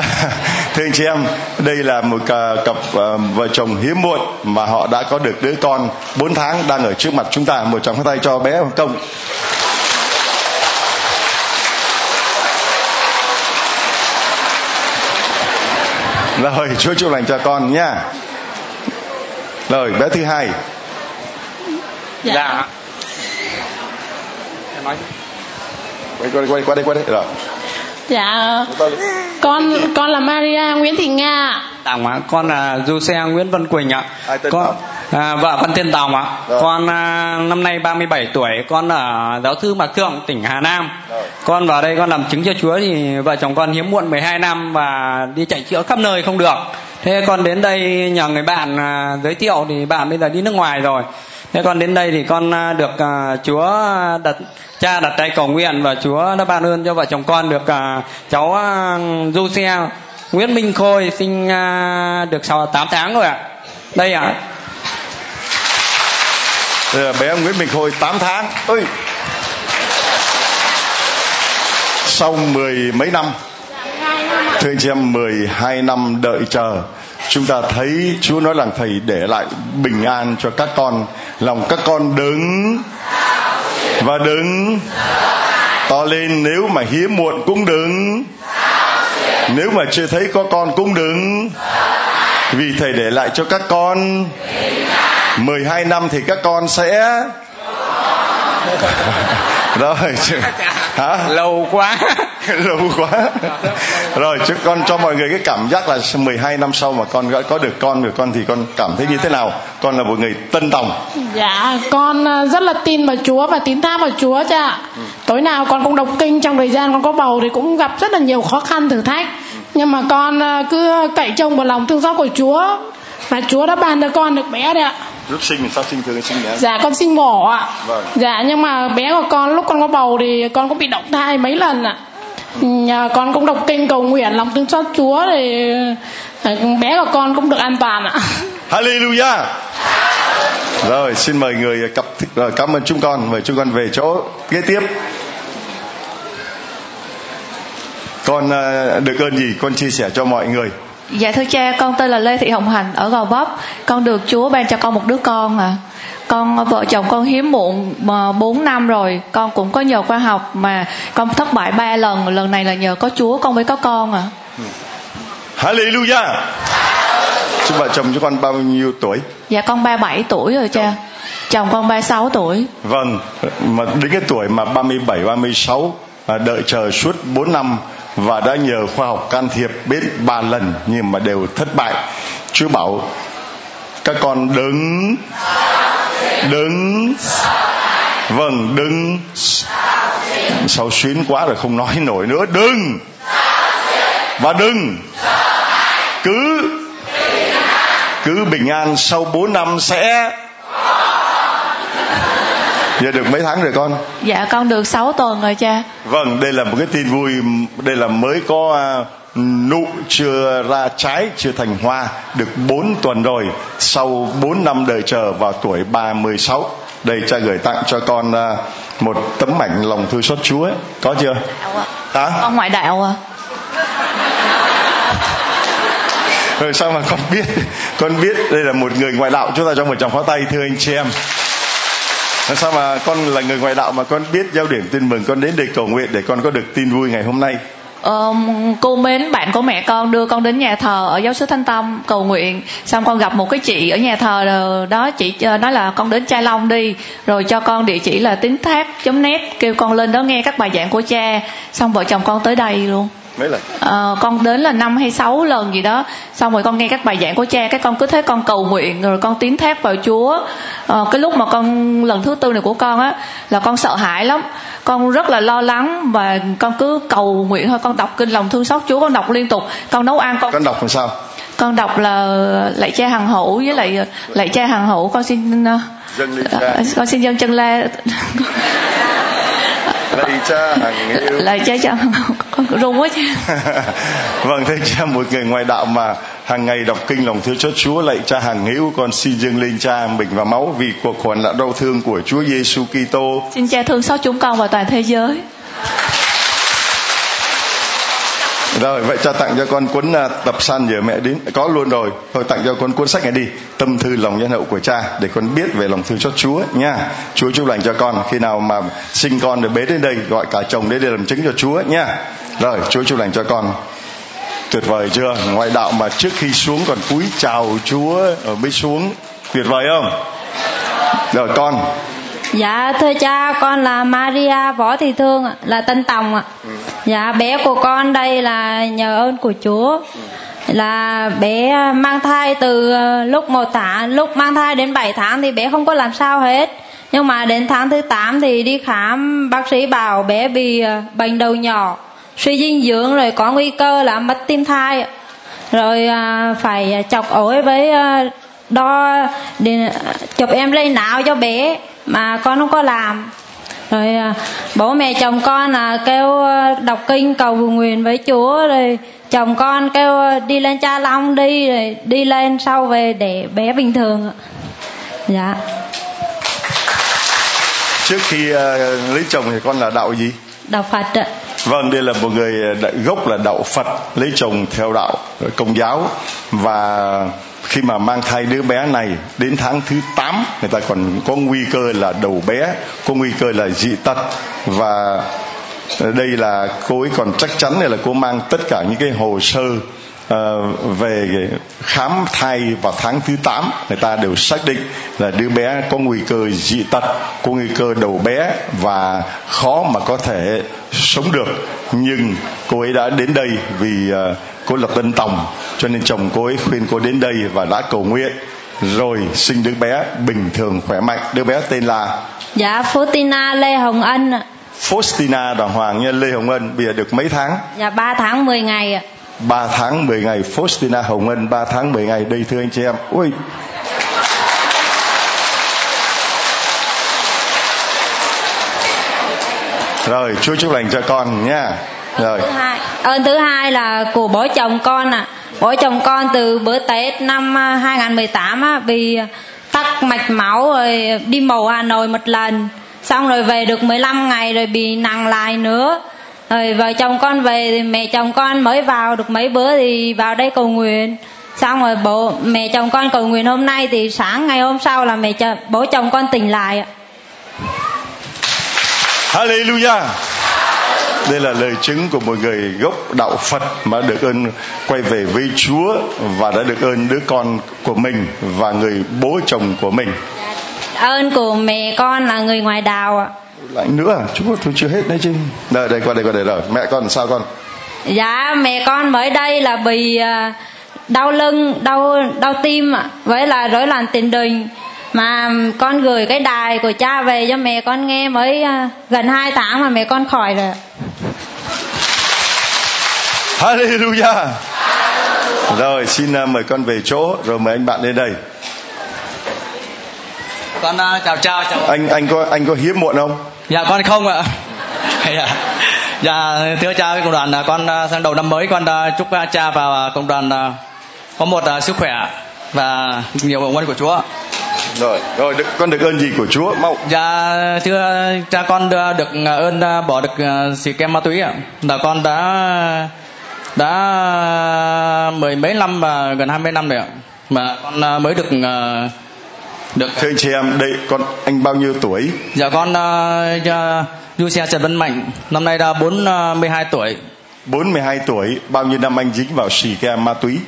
thưa anh chị em đây là một cặp uh, vợ chồng hiếm muộn mà họ đã có được đứa con 4 tháng đang ở trước mặt chúng ta. Một tràng tay cho bé công rồi chúa chúc lành cho con nha. Rồi bé thứ hai. Dạ, dạ. nói. Quay qua đây quay qua đây quay đây. Rồi dạ. Con con là Maria Nguyễn Thị Nga Tòng ạ con là du xe Nguyễn Văn Quỳnh ạ. Ai tên con à, vợ Văn Thiên Tòng ạ. Rồi. con à, năm nay 37 tuổi con ở giáo thư Mạc Thượng tỉnh Hà Nam. Rồi. con vào đây con làm chứng cho Chúa thì vợ chồng con hiếm muộn 12 năm và đi chạy chữa khắp nơi không được. Thế con đến đây nhờ người bạn à, giới thiệu thì bạn bây giờ đi nước ngoài rồi thế con đến đây thì con à, được uh, chúa đặt cha đặt tay cầu nguyện và chúa đã ban ơn cho vợ chồng con được uh, cháu uh, du xe nguyễn minh khôi sinh uh, được sau 8 tháng rồi ạ. Đây ạ. Đây là bé Nguyễn Minh Khôi 8 tháng. Ơi sau mười mấy năm thưa anh chị em 12 năm đợi chờ chúng ta thấy Chúa nói rằng thầy để lại bình an cho các con lòng các con đứng và đứng. To lên nếu mà hiếm muộn cũng đứng. Nếu mà chưa thấy có con cũng đứng. Vì thầy để lại cho các con. 12 năm thì các con sẽ rồi hả? Lâu quá lâu quá rồi chứ con cho mọi người cái cảm giác là 12 năm sau mà con có được con được con thì con cảm thấy như thế nào con là một người tân tòng Dạ, con ờ, rất là tin vào Chúa và tín thác vào Chúa cha ạ. Tối nào con cũng đọc kinh trong thời gian con có bầu thì cũng gặp rất là nhiều khó khăn thử thách. Nhưng mà con ờ, cứ cậy trông vào lòng thương xót của Chúa và Chúa đã ban cho con được bé đấy ạ. lúc sinh thì sao sinh thường sinh nhé Dạ con sinh mổ ạ. Vâng. Dạ nhưng mà bé của con lúc con có bầu thì con cũng bị động thai mấy lần ạ. Nhà con cũng đọc kinh cầu nguyện, lòng thương xót Chúa thì à, bé của con cũng được an toàn ạ. Hallelujah. Rồi, xin mời người cặp rồi ờ, cảm ơn chúng con. Mời chúng con về chỗ kế tiếp. Con ờ, được ơn gì con chia sẻ cho mọi người? Dạ thưa cha, con tên là Lê Thị Hồng Hạnh ở Gò Vấp. Con được Chúa ban cho con một đứa con à. Con vợ chồng con hiếm muộn 4 năm rồi, con cũng có nhờ khoa học mà con thất bại ba lần, lần này là nhờ có Chúa con mới có con à. Hallelujah Chúng vợ chồng chúng con bao nhiêu tuổi Dạ con 37 tuổi rồi cha. Chồng con 36 tuổi. Vâng, mà đến cái tuổi mà 37, 36 à, đợi chờ suốt 4 năm và đã nhờ khoa học can thiệp biết ba lần nhưng mà đều thất bại. Chúa bảo, các con đứng đứng vâng đứng. Sao xuyến quá rồi không nói nổi nữa? Đừng! Và đừng! Cứ cứ bình an sau 4 năm sẽ giờ được mấy tháng rồi con? Dạ con được 6 tuần rồi cha. vâng đây là một cái tin vui đây là mới có à, nụ chưa ra trái chưa thành hoa được 4 tuần rồi sau 4 năm đợi chờ vào tuổi 36 đây cha gửi tặng cho con à, một tấm ảnh lòng thương xót Chúa ấy. có chưa? Hả? Con ngoại đạo à. rồi sao mà con biết? Con biết đây là một người ngoại đạo. Chúng ta cho một tràng pháo tay thưa anh chị em làm sao mà con là người ngoại đạo mà con biết giao điểm tin mừng con đến để cầu nguyện để con có được tin vui ngày hôm nay? Um, cô mến bạn của mẹ con đưa con đến nhà thờ ở giáo sứ Thanh Tâm cầu nguyện. Xong con gặp một cái chị ở nhà thờ ờ, đó chị ờ, nói là con đến Chai Long đi rồi cho con địa chỉ là tín thác net kêu con lên đó nghe các bài giảng của cha. Xong vợ chồng con tới đây luôn mấy lần? Ờ, con đến là năm hay sáu lần gì đó. Xong rồi con nghe các bài giảng của cha cái con cứ thấy con cầu nguyện rồi con tín thác vào chúa. Ờ, cái lúc mà con lần thứ tư này của con á là con sợ hãi lắm. Con rất là lo lắng và con cứ cầu nguyện thôi. Con đọc kinh lòng thương xót chúa con đọc liên tục. Con nấu ăn con con đọc làm sao? Con đọc là lạy cha hằng hữu với lại lạy cha hằng hữu. Con xin ờ, dâng lên cha. ờ, con xin dâng chân la lạy cha hằng yêu. Lạy cha cha con run quá cha vâng thưa cha một người ngoại đạo mà hàng ngày đọc kinh lòng thương cho Chúa lạy cha hàng hữu con xin dâng lên cha mình và máu vì cuộc hoàn nạn đau thương của Chúa Giêsu Kitô. Xin cha thương xót chúng con và toàn thế giới rồi, vậy cha tặng cho con cuốn à, tập san giờ mẹ đến, có luôn rồi. Thôi tặng cho con cuốn sách này đi, tâm thư lòng nhân hậu của cha, để con biết về lòng thương xót Chúa, nha. Chúa chúc lành cho con, khi nào mà sinh con được bế đến đây, gọi cả chồng đến đây làm chứng cho Chúa, nha. Rồi, Chúa chúc lành cho con. Tuyệt vời chưa? Ngoại đạo mà trước khi xuống còn cúi chào Chúa ở mới xuống. Tuyệt vời không? Rồi, con Dạ thưa cha con là Maria Võ Thị Thương ạ, là Tân Tòng ạ. Dạ bé của con đây là nhờ ơn của Chúa. Là bé mang thai từ ờ, lúc một tháng, lúc mang thai đến 7 tháng thì bé không có làm sao hết. Nhưng mà đến tháng thứ 8 thì đi khám bác sĩ bảo bé bị ờ, bệnh đầu nhỏ, suy dinh dưỡng rồi có nguy cơ là mất tim thai. Rồi à, phải chọc ối với đo để chụp em lên não cho bé mà con không có làm. Rồi à, bố mẹ chồng con là kêu à, đọc kinh cầu nguyện với chúa rồi chồng con kêu à, đi lên cha long đi rồi đi lên sau về để bé bình thường dạ. Trước khi uh, lấy chồng thì con là đạo gì? Đạo phật ạ. Vâng đây là một người gốc là đạo phật lấy chồng theo đạo công giáo. Và khi mà mang thai đứa bé này, đến tháng thứ 8 người ta còn có nguy cơ là đầu bé, có nguy cơ là dị tật. Và đây là cô ấy còn chắc chắn là cô mang tất cả những cái hồ sơ ờ, về khám thai vào tháng thứ 8 người ta đều xác định là đứa bé có nguy cơ dị tật có nguy cơ đầu bé và khó mà có thể sống được. Nhưng cô ấy đã đến đây vì ờ, cô là tân tòng cho nên chồng cô ấy khuyên cô đến đây và đã cầu nguyện. Rồi sinh đứa bé bình thường khỏe mạnh. Đứa bé tên là dạ Futina Lê Hồng Ân Faustina Đoàn Hoàng nha Lê Hồng Ân bây giờ được mấy tháng? Dạ 3 tháng 10 ngày ạ 3 tháng 10 ngày Faustina Hồng Ân 3 tháng 10 ngày đây thưa anh chị em. Ui. Rồi Chúa chúc lành cho con nha. Rồi. thứ hai ơn thứ hai là của bố chồng con à bố chồng con từ bữa tết năm à, 2018 á bị tắc mạch máu rồi đi mổ Hà Nội một lần. Xong rồi về được 15 ngày rồi bị nặng lại nữa rồi vợ chồng con về thì mẹ chồng con mới vào được mấy bữa thì vào đây cầu nguyện. Xong rồi bố mẹ chồng con cầu nguyện hôm nay thì sáng ngày hôm sau là mẹ chồng bố chồng con tỉnh lại Hallelujah. Đây là lời chứng của một người gốc đạo Phật mà được ơn quay về với Chúa và đã được ơn đứa con của mình và người bố chồng của mình. Ơn của mẹ con là người ngoài đào ạ lại nữa à? Chúa tôi chưa hết đấy chứ đây đây qua đây qua đây rồi mẹ con sao con Dạ mẹ con mới đây là bị à, đau lưng, đau đau tim ạ, với là rối loạn tiền đình. Mà con gửi cái đài của cha về cho mẹ con nghe mới à, gần 2 tháng mà mẹ con khỏi rồi. Hallelujah rồi xin à, mời con về chỗ rồi mời anh bạn lên đây con uh, chào chào chào. Anh anh có anh có hiếm muộn không? Dạ con không ạ. Dạ. Dạ thưa cha cộng đoàn à, con à, sang đầu năm mới con chúc cha và cộng đoàn có một sức khỏe và nhiều ân của chúa. Rồi rồi được, con được ơn gì của Chúa? Mau. Dạ thưa cha con được ơn bỏ được xì kem ma túy ạ. Là con đã đã mười mấy năm và gần 20 năm rồi ạ. Mà con mới được được. Thưa anh chị em đây con anh bao nhiêu tuổi? Dạ con uh, du xe Trần Văn Mạnh. Năm nay đã 42 tuổi. 42 tuổi. Bao nhiêu năm anh dính vào xì ke ma túy?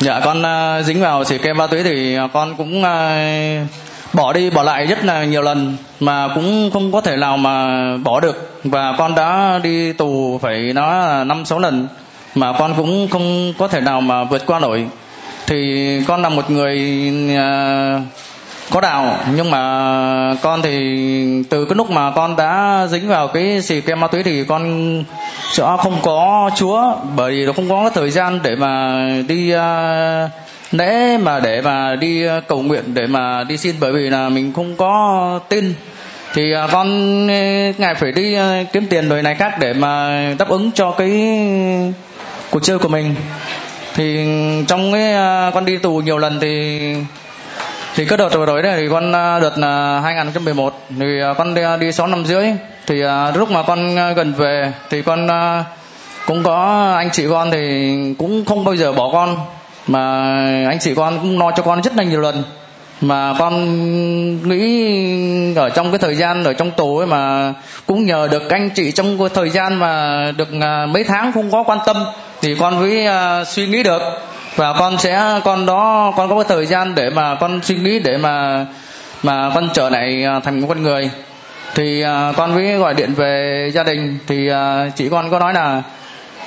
Dạ con uh, dính vào xì ke ma túy thì con cũng uh, bỏ đi bỏ lại rất là nhiều lần mà cũng không có thể nào mà bỏ được. Và con đã đi tù phải nó năm sáu lần mà con cũng không có thể nào mà vượt qua nổi. Thì con là một người uh, có đạo nhưng mà con thì từ cái lúc mà con đã dính vào cái xì kem ma túy thì con sẽ không có chúa bởi vì nó không có cái thời gian để mà đi uh, lễ mà để mà đi à, cầu nguyện để mà đi xin bởi vì là mình không có tin. Thì à, con ngài phải đi kiếm tiền đời này khác để mà đáp ứng cho cái cuộc chơi của mình. Thì trong cái con đi tù nhiều lần thì thì cái đợt vừa rồi đấy thì con à, đợt là 2011 thì à, con đi, à, đi 6 năm rưỡi. Thì lúc mà con gần về thì con cũng có anh chị con thì cũng không bao giờ bỏ con. Mà anh chị con cũng lo cho con rất là nhiều lần. Mà con nghĩ ở trong cái thời gian ở trong tù ấy mà cũng nhờ được anh chị trong cái thời gian mà được mấy tháng không có quan tâm thì con mới suy nghĩ được và con sẽ con đó con có cái thời gian để mà con suy nghĩ để mà mà con trở lại à, thành một con người. Thì uh, con mới gọi điện về gia đình. Thì uh, chị con có nói là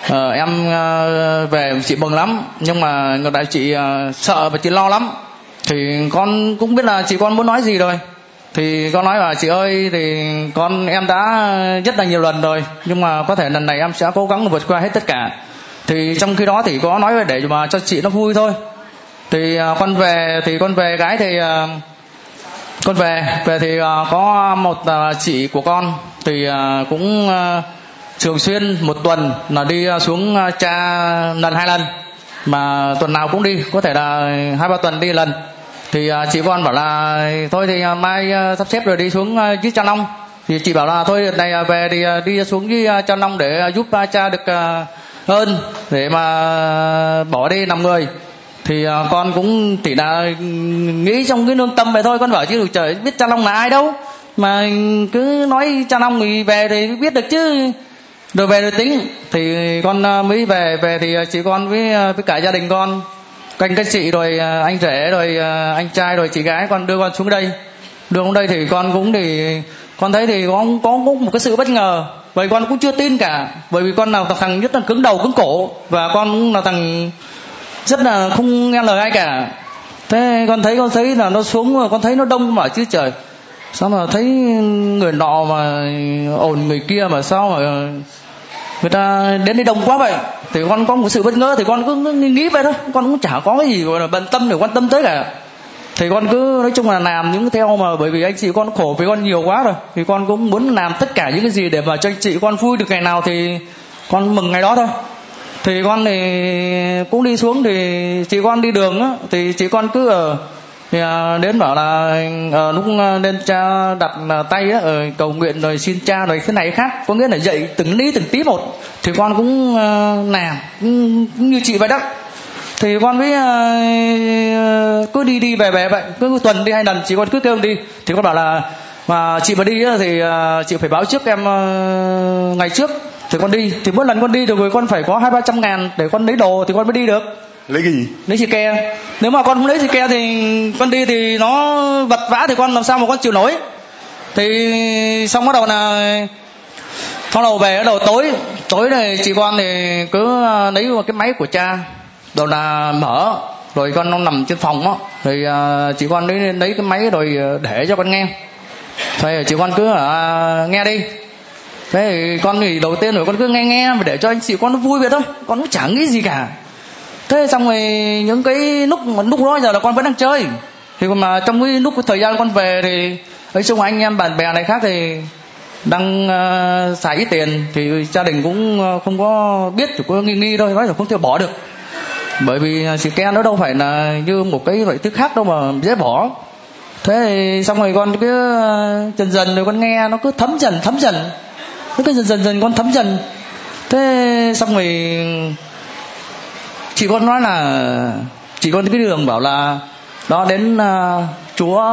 uh, em uh, về chị mừng lắm. Nhưng mà ngược lại chị uh, sợ và chị lo lắm. Thì con cũng biết là chị con muốn nói gì rồi. Thì con nói là chị ơi thì con em đã rất là nhiều lần rồi. Nhưng mà có thể lần này em sẽ cố gắng vượt qua hết tất cả thì trong khi đó thì có nói để mà cho chị nó vui thôi. Thì uh, con về thì con về gái thì uh, con về về thì uh, có một uh, chị của con thì uh, cũng uh, thường xuyên một tuần là đi uh, xuống uh, cha lần hai lần. Mà tuần nào cũng đi có thể là hai ba tuần đi lần. Thì uh, chị con bảo là thôi thì uh, mai uh, sắp xếp rồi đi xuống uh, dưới cha long. Thì chị bảo là thôi đợt này về thì đi xuống dưới cha long để giúp cha được hơn để mà bỏ đi năm người. Thì à, con cũng chỉ là nghĩ trong cái lương tâm vậy thôi. Con bảo chứ trời biết cha long là ai đâu. Mà cứ nói cha long thì về thì biết được chứ. Rồi về rồi tính. Thì con à, mới về về thì à, chị con với với cả gia đình con canh các chị rồi anh rể rồi anh trai rồi chị gái con đưa con xuống đây. Đưa xuống đây thì con cũng thì con thấy thì con có, có một cái sự bất ngờ bởi con cũng chưa tin cả. Bởi vì con là thằng nhất là cứng đầu, cứng cổ. Và con cũng là thằng rất là không nghe lời ai cả. Thế con thấy con thấy là nó xuống rồi con thấy nó đông mà chứ trời, sao mà thấy người nọ mà ổn người kia mà sao mà người ta đến đây đông quá vậy? Thì con có một sự bất ngờ, thì con cứ nghĩ vậy thôi. Con cũng chả có cái gì gọi là bận tâm để quan tâm tới cả thì con cứ nói chung là làm những theo mà bởi vì anh chị con khổ với con nhiều quá rồi. Thì con cũng muốn làm tất cả những cái gì để mà cho anh chị con vui được ngày nào thì con mừng ngày đó thôi. Thì con thì cũng đi xuống thì chị con đi đường á thì chị con cứ ở thì à, đến bảo là à, lúc ờ, lên cha đặt ờ, tay á ở cầu nguyện rồi xin cha rồi thế này khác. Có nghĩa là dạy từng lý từng tí một. Thì con cũng à, làm cũng, cũng như chị vậy đó thì con với uh, cứ đi đi về về vậy cứ tuần đi hai lần chị con cứ kêu đi. Thì con bảo là mà chị mà đi thì uh, chị phải báo trước em uh, ngày trước. Thì con đi. Thì mỗi lần con đi được rồi con phải có hai ba trăm ngàn để con lấy đồ thì con mới đi được. Lấy cái gì? Lấy xì ke. Nếu mà con không lấy xì ke thì con đi thì nó vật vã thì con làm sao mà con chịu nổi? Thì xong bắt đầu là bắt đầu về bắt đầu tối. Tối này chị con thì cứ lấy một cái máy của cha đầu là mở rồi con nó nằm trên phòng á rồi uh, à, chị con lấy lấy cái máy rồi à, để cho con nghe. Thôi chị con cứ uh, nghe đi. Thế thì con thì đầu tiên rồi con cứ nghe nghe mà để cho anh chị con nó vui vậy thôi con cũng chẳng nghĩ gì cả. Thế xong rồi những cái lúc mà lúc đó giờ là con vẫn đang chơi. Thì mà trong cái lúc cái thời gian con về thì nói chung anh em bạn bè này khác thì đang uh, xài ít tiền thì gia đình cũng không có biết chỉ có nghi nghi thôi nói là không thể bỏ được bởi vì xì ke nó đâu phải là như một cái loại thức khác đâu mà dễ bỏ. Thế thì xong rồi con cứ à, dần dần rồi con nghe nó cứ thấm dần thấm dần. Nó cứ dần dần dần con thấm dần. Thế xong rồi chị con nói là chị con cái đường bảo là đó đến uh, chúa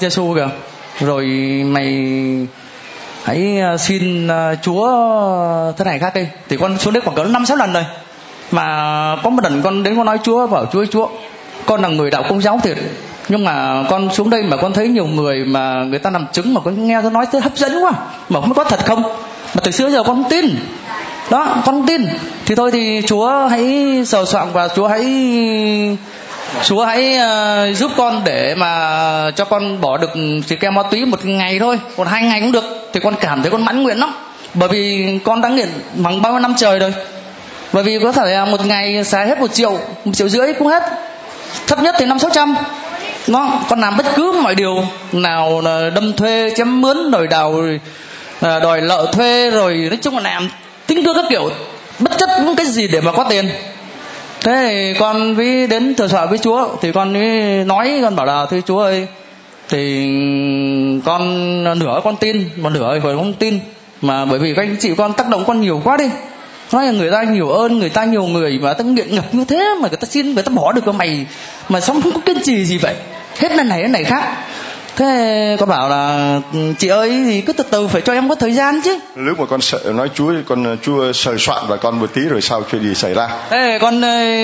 giêsu kìa. Rồi mày hãy à, xin uh, chúa thế này khác đi. Thì con xuống đấy khoảng cỡ năm sáu lần rồi mà có một lần con đến con nói chúa bảo chúa chúa con là người đạo công giáo thiệt. Nhưng mà con xuống đây mà con thấy nhiều người mà người ta làm chứng mà con nghe nó nói thấy hấp dẫn quá. Mà không có thật không? Mà từ xưa giờ con không tin. Đó con không tin. Thì thôi thì chúa hãy sờ soạn và chúa hãy chúa hãy uh, giúp con để mà cho con bỏ được chỉ ke ma túy một ngày thôi. Còn hai ngày cũng được. Thì con cảm thấy con mãn nguyện lắm. Bởi vì con đã nghiện bằng bao nhiêu năm trời rồi bởi vì có thể là một ngày xài hết một triệu một triệu rưỡi cũng hết. Thấp nhất thì năm sáu trăm. Nó con làm bất cứ mọi điều nào là đâm thuê, chém mướn, đòi đào à, đòi lợ thuê, rồi nói chung là làm tính cưa các kiểu. Bất chấp những cái gì để mà có tiền. Thế thì con với đến thờ sợ với chúa, thì con mới nói, con bảo là, thưa chúa ơi, thì con nửa con tin, mà nửa hồi không tin. Mà bởi vì các anh chị con tác động con nhiều quá đi nói là người ta nhiều ơn người ta nhiều người mà ta nghiện ngập như thế mà người ta xin người ta bỏ được cái mày mà xong không có kiên trì gì vậy. Hết lần này đến này khác. Thế con bảo là chị ơi thì cứ từ từ phải cho em có thời gian chứ. Lúc mà con sợ nói chúa con chúa sờ soạn và con một tí rồi sao chuyện gì xảy ra. Thế con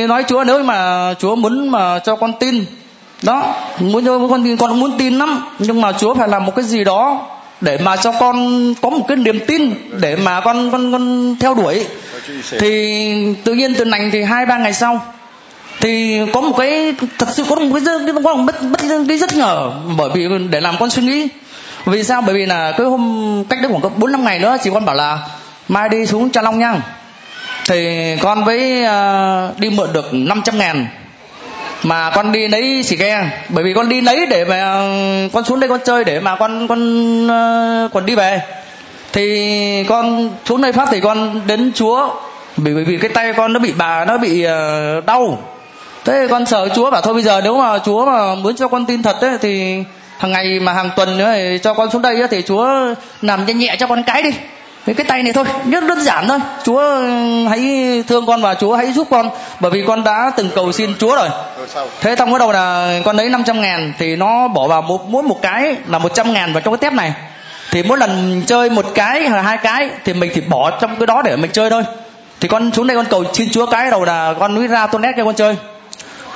nói chúa nếu mà chúa muốn mà cho con tin đó muốn cho con tin con cũng muốn tin lắm nhưng mà chúa phải làm một cái gì đó để mà cho con có một cái niềm tin để mà con con con theo đuổi. Thì tự nhiên từ nành thì hai ba ngày sau thì có một cái thật sự có một cái có một bất bất cái rất ngờ bởi vì để làm con suy nghĩ. Vì sao? Bởi vì là cái hôm cách đấy khoảng bốn năm ngày nữa chị con bảo là mai đi xuống cha long nha. Thì con với uh, đi mượn được 500 ngàn mà con đi lấy xì ke. Bởi vì con đi lấy để mà con xuống đây con chơi để mà con con ờ, còn đi về. Thì con xuống đây pháp thì con đến chúa. Bởi vì, vì cái tay con nó bị bà nó bị ờ, đau. Thế con sợ chúa bảo thôi bây giờ nếu mà chúa mà muốn cho con tin thật ấy, thì hàng ngày mà hàng tuần nữa thì cho con xuống đây ấy, thì chúa làm nhẹ nhẹ cho con cái đi với cái tay này thôi rất đơn giản thôi. Chúa hãy thương con và chúa hãy giúp con. Bởi vì con đã từng cầu xin chúa rồi. Thế xong bắt đầu là con lấy 500 ngàn thì nó bỏ vào một mỗi một cái là 100 ngàn vào trong cái tép này. Thì mỗi lần chơi một cái hay hai cái thì mình chỉ bỏ trong cái đó để mình chơi thôi. Thì con xuống đây con cầu xin chúa cái đầu là con mới ra toilet cho con chơi.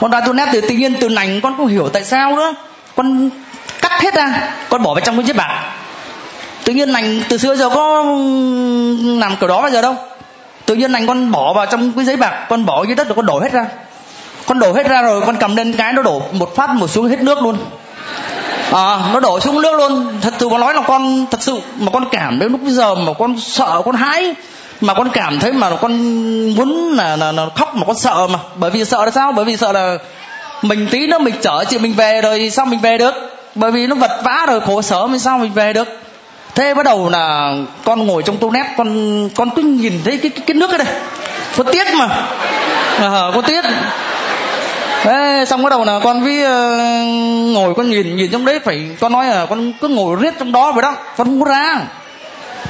Con ra toilet thì tự nhiên từ nành con không hiểu tại sao nữa. Con cắt hết ra con bỏ vào trong cái chiếc bạc tự nhiên lành từ xưa giờ có làm kiểu đó bao giờ đâu. Tự nhiên lành con bỏ vào trong cái giấy bạc con bỏ dưới đất rồi con đổ hết ra. Con đổ hết ra rồi con cầm lên cái nó đổ một phát một xuống hết nước luôn. À, nó đổ xuống nước luôn. Thật sự mà nói là con thật sự mà con cảm đến lúc bây giờ mà con sợ con hãi mà con cảm thấy mà con muốn là, là, là khóc mà con sợ mà. Bởi vì sợ là sao? Bởi vì sợ là mình tí nữa mình chở chị mình về rồi sao mình về được? Bởi vì nó vật vã rồi khổ sở mình sao mình về được? Thế bắt đầu là con ngồi trong toilet con con cứ nhìn thấy cái cái, cái nước cái này có tiếc mà. À, có tiếc Thế xong bắt đầu là con với uh, ngồi con nhìn nhìn trong đấy phải con nói là con cứ ngồi riết trong đó vậy đó. Con không có ra.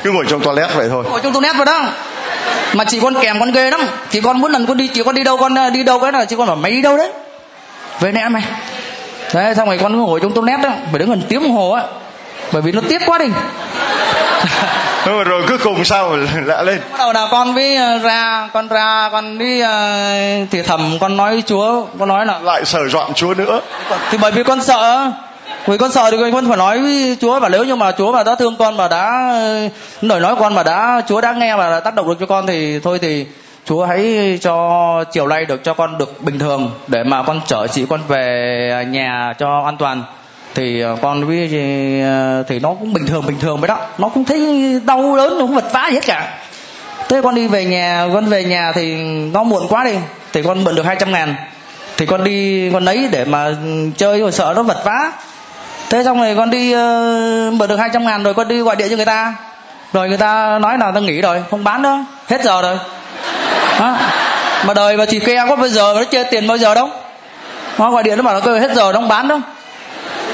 Cứ ngồi trong toilet vậy thôi. Ngồi trong toilet vậy đó. Mà chị con kèm con ghê lắm. Chị con muốn lần con đi chị con đi đâu con đi đâu cái là chị con bảo mày đi đâu đấy. Về nè mày. Thế xong rồi con ngồi trong toilet đó phải đứng gần tiếng đồng hồ á bởi vì nó tiếc quá đi. Rồi, rồi cuối cùng sao lạ lên? Bắt đầu là con với ra con ra con với uh, thì thầm con nói với chúa con nói là lại sờ dọn chúa nữa. Thì bởi vì con sợ. Vì con sợ thì con phải nói với chúa và nếu như mà chúa mà đã thương con và đã lời nói con mà đã chúa đã nghe và đã tác động được cho con thì thôi thì chúa hãy cho chiều nay được cho con được bình thường để mà con chở chị con về nhà cho an toàn thì ờ, con với ờ, thì nó cũng bình thường bình thường vậy đó. Nó cũng thấy đau lớn nó cũng vật vã gì hết cả. Thế con đi về nhà con về nhà thì nó muộn quá đi thì con mượn được 200 ngàn. Thì con đi con lấy để mà chơi rồi sợ nó vật vã. Thế xong rồi con đi uh, mượn được 200 ngàn rồi con đi gọi điện cho người ta. Rồi người ta nói là ta nghỉ rồi không bán nữa. Hết giờ rồi. Đó. mà đời mà chỉ kia có bây giờ nó chơi tiền bao giờ đâu. Nó gọi điện nó bảo là hết giờ nó không bán đâu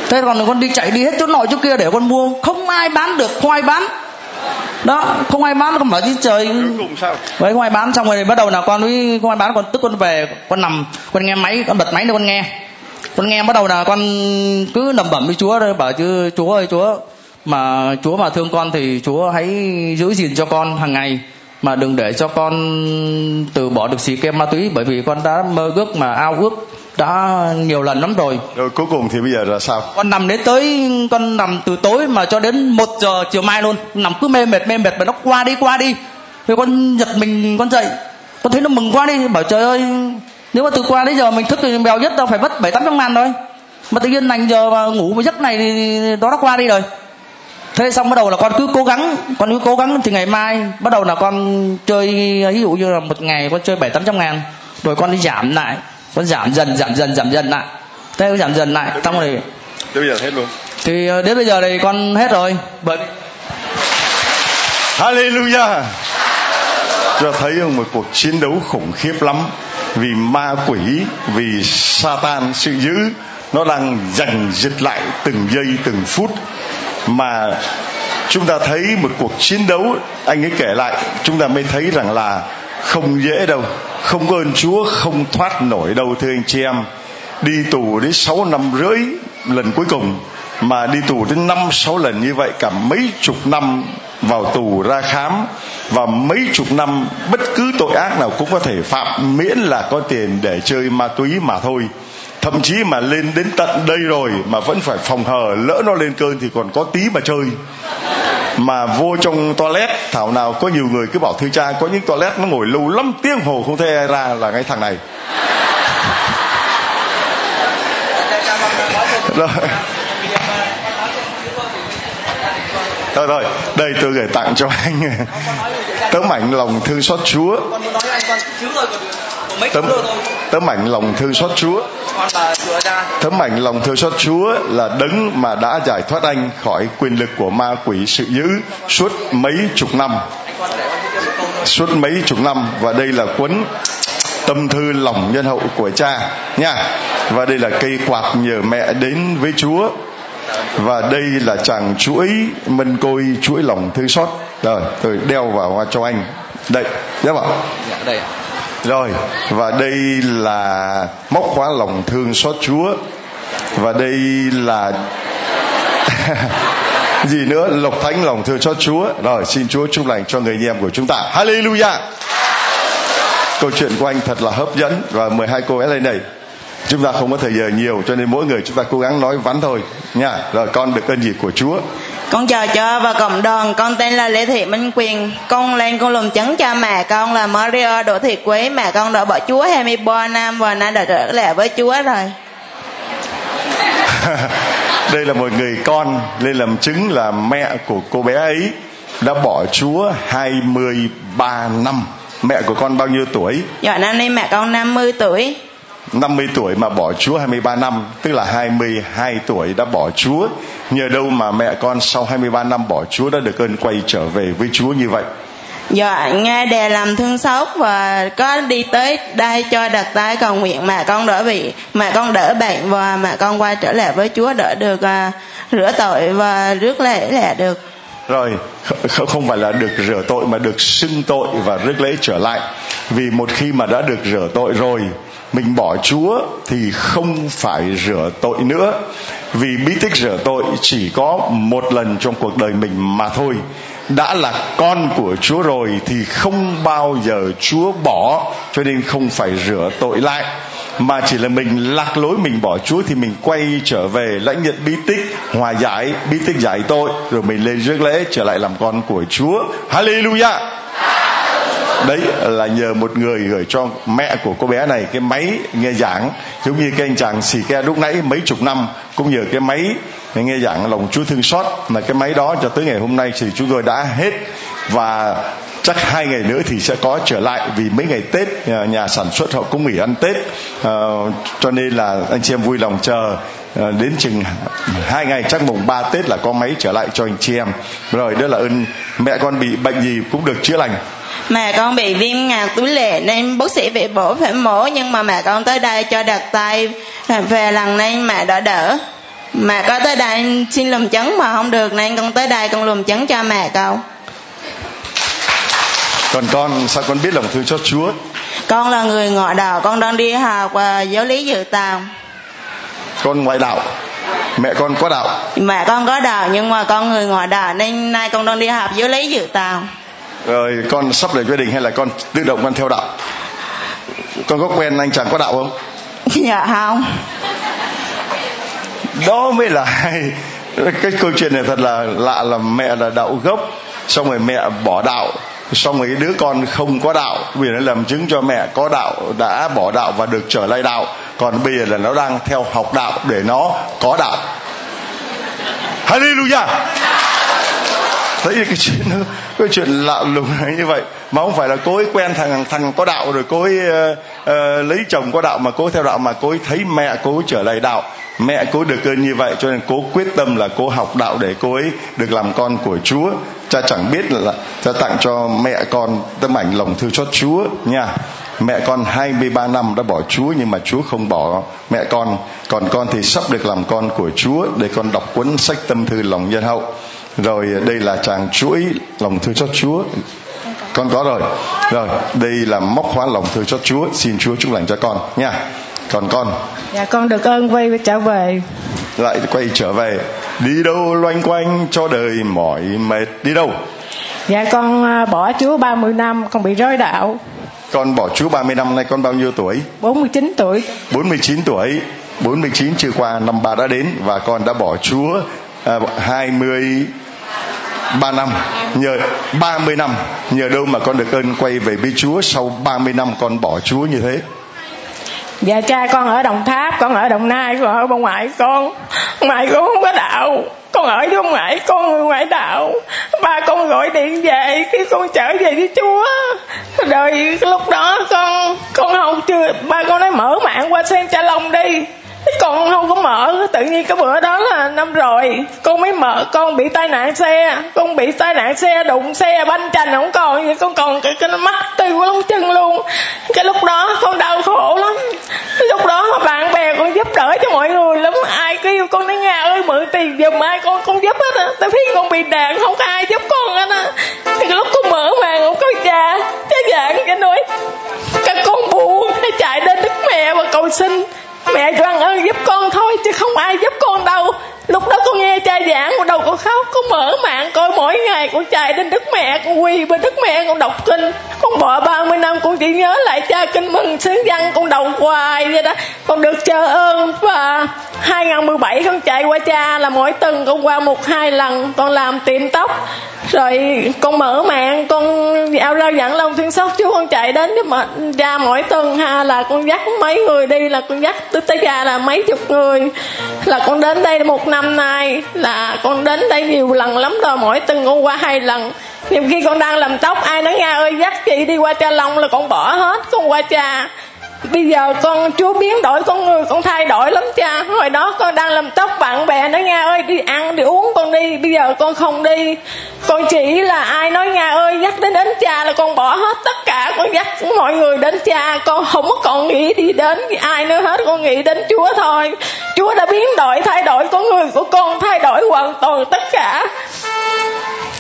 thế còn con đi chạy đi hết chỗ nọ chỗ kia để con mua. Không ai bán được không ai bán. Đó không ai bán con bảo chứ trời. Với không ai bán xong rồi bắt đầu là con với không ai bán con tức con về con nằm con nghe máy con bật máy để con nghe. Con nghe bắt đầu là con cứ nầm bẩm với chúa rồi bảo chứ chúa ơi chúa mà chúa mà thương con thì chúa hãy giữ gìn cho con hàng ngày mà đừng để cho con từ bỏ được xì kem ma túy bởi vì con đã mơ ước mà ao ước đã nhiều lần lắm rồi. Rồi cuối cùng thì bây giờ là sao? Con nằm đến tới con nằm từ tối mà cho đến một giờ chiều mai luôn. Nằm cứ mê mệt mê mệt mà nó qua đi qua đi. Rồi con giật mình con dậy. Con thấy nó mừng quá đi. Bảo trời ơi nếu mà từ qua đến giờ mình thức thì bèo nhất đâu phải mất bảy tám trăm ngàn thôi mà tự nhiên lành giờ mà ngủ một giấc này thì đó đã qua đi rồi. Thế xong bắt đầu là con cứ cố gắng con cứ cố gắng thì ngày mai bắt đầu là con chơi ví dụ như là một ngày con chơi bảy tám trăm ngàn rồi con đi giảm lại con giảm dần giảm dần giảm dần lại. Thế con giảm dần lại xong rồi đến bây giờ hết luôn. Thì ờ, đến bây giờ thì con hết rồi. Bởi Hallelujah. Cho thấy một cuộc chiến đấu khủng khiếp lắm. Vì ma quỷ vì Satan sự dữ nó đang giành giật lại từng giây từng phút. Mà chúng ta thấy một cuộc chiến đấu anh ấy kể lại chúng ta mới thấy rằng là không dễ đâu, không có ơn chúa, không thoát nổi đâu, thưa anh chị em. Đi tù đến sáu năm rưỡi, lần cuối cùng, mà đi tù đến năm, sáu lần như vậy, cả mấy chục năm vào tù ra khám, và mấy chục năm, bất cứ tội ác nào cũng có thể phạm, miễn là có tiền để chơi ma túy mà thôi. Thậm chí mà lên đến tận đây rồi, mà vẫn phải phòng hờ, lỡ nó lên cơn thì còn có tí mà chơi mà vô trong toilet, thảo nào có nhiều người cứ bảo thưa cha, có những toilet nó ngồi lâu lắm, tiếng hồ không thể ai ra là ngay thằng này. Rồi. Rồi rồi đây tôi gửi tặng cho anh. Tấm ảnh lòng thương xót chúa tấm tấm ảnh lòng thương xót chúa. Tấm ảnh lòng thương xót chúa là đấng mà đã giải thoát anh khỏi quyền lực của ma quỷ sự dữ suốt mấy chục năm. Suốt mấy chục năm và đây là cuốn tâm thư lòng nhân hậu của cha nha. Và đây là cây quạt nhờ mẹ đến với chúa. Và đây là chàng chuỗi mân côi chuỗi lòng thương xót. Rồi tôi đeo vào cho anh. Đây đeo vào. Dạ đây rồi, và đây là móc khóa lòng thương xót chúa. Và đây là gì nữa? Lộc thánh lòng thương xót chúa. Rồi, xin chúa chúc lành cho người anh em của chúng ta. Hallelujah! Câu chuyện của anh thật là hấp dẫn. Và mời hai cô ấy lên đây. Chúng ta không có thời giờ nhiều, cho nên mỗi người chúng ta cố gắng nói vắn thôi. Nha, rồi, con được ơn gì của chúa con chào cho và cộng đoàn con tên là lê thị minh quyền. Con lên con lùm chứng cho mẹ con là mario đỗ thị quế. Mẹ con đã bỏ chúa 23 năm và nay đã trở lại với chúa rồi. Đây là một người con lên làm chứng là mẹ của cô bé ấy đã bỏ chúa 23 năm. Mẹ của con bao nhiêu tuổi? Dạ năm nay mẹ con 50 tuổi 50 tuổi mà bỏ Chúa 23 năm, tức là 22 tuổi đã bỏ Chúa. Nhờ đâu mà mẹ con sau 23 năm bỏ Chúa đã được ơn quay trở về với Chúa như vậy? Dạ, nghe đề làm thương xót và có đi tới đây cho đặt tay cầu nguyện mẹ con đỡ bị mẹ con đỡ bệnh và mẹ con quay trở lại với Chúa đỡ được uh, rửa tội và rước lễ lẽ được rồi không phải là được rửa tội mà được xưng tội và rước lễ trở lại vì một khi mà đã được rửa tội rồi mình bỏ chúa thì không phải rửa tội nữa. Vì bí tích rửa tội chỉ có một lần trong cuộc đời mình mà thôi. Đã là con của chúa rồi thì không bao giờ chúa bỏ, cho nên không phải rửa tội lại. Mà chỉ là mình lạc lối mình bỏ Chúa thì mình quay trở về lãnh nhận bí tích, hòa giải bí tích giải tội, rồi mình lên rước lễ trở lại làm con của Chúa. Hallelujah! Đấy là nhờ một người gửi cho mẹ của cô bé này cái máy nghe giảng. Giống như cái anh chàng xì ke lúc nãy mấy chục năm cũng nhờ cái máy nghe giảng lòng Chúa thương xót. Mà cái máy đó cho tới ngày hôm nay thì chúng tôi đã hết. Và chắc hai ngày nữa thì sẽ có trở lại vì mấy ngày tết à, nhà, sản xuất họ cũng nghỉ ăn tết. À, cho nên là anh chị em vui lòng chờ à, đến chừng hai ngày chắc mùng ba tết là có máy trở lại cho anh chị em. Rồi đó là ơn mẹ con bị bệnh gì cũng được chữa lành mẹ con bị viêm ngạc túi lệ nên bác sĩ bị bổ phải mổ nhưng mà mẹ con tới đây cho đặt tay. Về lần này mẹ đã đỡ. Mẹ có tới đây xin lùm chấn mà không được nên con tới đây con lùm chấn cho mẹ con. Còn con sao con biết lòng thương cho Chúa? Con là người ngoại đạo con đang đi học và giáo lý dự tàu con ngoại đạo. Mẹ con có đạo. Mẹ con có đạo nhưng mà con người ngoại đạo nên nay con đang đi học giáo lý dự tàu rồi con sắp lập gia đình hay là con tự động con theo đạo? Con có quen anh chàng có đạo không? Dạ không. Đó mới là hay. Cái câu chuyện này thật là lạ là mẹ là đạo gốc xong rồi mẹ bỏ đạo xong rồi đứa con không có đạo vì nó làm chứng cho mẹ có đạo đã bỏ đạo và được trở lại đạo. Còn bây giờ là nó đang theo học đạo để nó có đạo. Hallelujah thấy cái chuyện nó cái chuyện lạ lùng này như vậy. Mà không phải là cô ấy quen thằng thằng có đạo rồi cô ấy uh, uh, lấy chồng có đạo mà cô ấy theo đạo mà cô ấy thấy mẹ cô ấy trở lại đạo. Mẹ cô ấy được ơn như vậy cho nên cô quyết tâm là cô học đạo để cô ấy được làm con của Chúa. Cha chẳng biết là cha tặng cho mẹ con tấm ảnh lòng thương chót Chúa nha. Mẹ con 23 năm đã bỏ Chúa nhưng mà Chúa không bỏ mẹ con. Còn con thì sắp được làm con của Chúa để con đọc cuốn sách tâm thư lòng nhân hậu rồi đây là chàng chuỗi lòng thương xót Chúa. Con có rồi. Rồi đây là móc khóa lòng thương xót Chúa. Xin Chúa chúc lành cho con nha. Còn con? Dạ con được ơn quay trở về. Lại quay trở về. Đi đâu loanh quanh cho đời mỏi mệt? Đi đâu? Dạ con à, bỏ Chúa 30 năm con bị rơi đạo. Con bỏ Chúa 30 năm nay con bao nhiêu tuổi? 49 tuổi. 49 tuổi. 49 chưa qua năm ba đã đến và con đã bỏ Chúa à, 20 3 năm, nhờ 30 năm, nhờ đâu mà con được ơn quay về với Chúa sau 30 năm con bỏ Chúa như thế? Dạ cha, con ở đồng tháp, con ở đồng nai, con ở bà ngoại con. Ngoại con không có đạo. Con ở với ngoại con người ngoại đạo. Ba con gọi điện về, khi con trở về với chúa. Rồi lúc đó con con không chưa, ba con nói mở mạng qua xem cha long đi con không có mở, tự nhiên cái bữa đó là năm rồi. Con mới mở, con bị tai nạn xe. Con bị tai nạn xe, đụng xe banh chành không còn. Vậy con còn cái cái mắt từ lông chân luôn. Cái lúc đó con đau khổ lắm. Lúc đó bạn bè con giúp đỡ cho mọi người lắm. Ai kêu con nói nga ơi, mượn tiền giùm ai con con giúp hết á. Tại vì con bị đạn, không có ai giúp con hết á. Thì cái lúc con mở màn không có cha cha dạng cái nói, các con buồn chạy đến đức mẹ và cầu xin mẹ Doan ơi giúp con thôi chứ không ai giúp con đâu lúc đó con nghe cha giảng, con đầu con khóc, con mở mạng coi mỗi ngày con chạy đến đức mẹ, con quỳ bên đức mẹ, con đọc kinh. Con bỏ 30 năm, con chỉ nhớ lại cha kinh mừng sướng văn, con đầu hoài vậy đó. Con được chờ ơn và 2017 con chạy qua cha là mỗi tuần con qua một, hai lần, con làm tiệm tóc. Rồi con mở mạng, con ao rao dẫn long thương sóc chú con chạy đến mà cha mỗi tuần ha, là con dắt mấy người đi, là con dắt tới tới cha là mấy chục người. Là con đến đây một năm năm nay là con đến đây nhiều lần lắm rồi, mỗi tuần con qua hai lần. Nhiều khi con đang làm tóc, ai nói, nga ơi, dắt chị đi qua cha long là con bỏ hết, con qua cha bây giờ con chúa biến đổi, con người, con thay đổi lắm cha. Hồi đó con đang làm tóc bạn bè nói, nga ơi, đi ăn, đi uống, con đi. Bây giờ con không đi. Con chỉ là ai nói, nga ơi dắt đến đến cha là con bỏ hết tất cả, con dắt mọi người đến cha. Con không còn nghĩ đi đến ai nữa hết, con nghĩ đến chúa thôi. Chúa đã biến đổi, thay đổi con người của con, thay đổi hoàn toàn tất cả.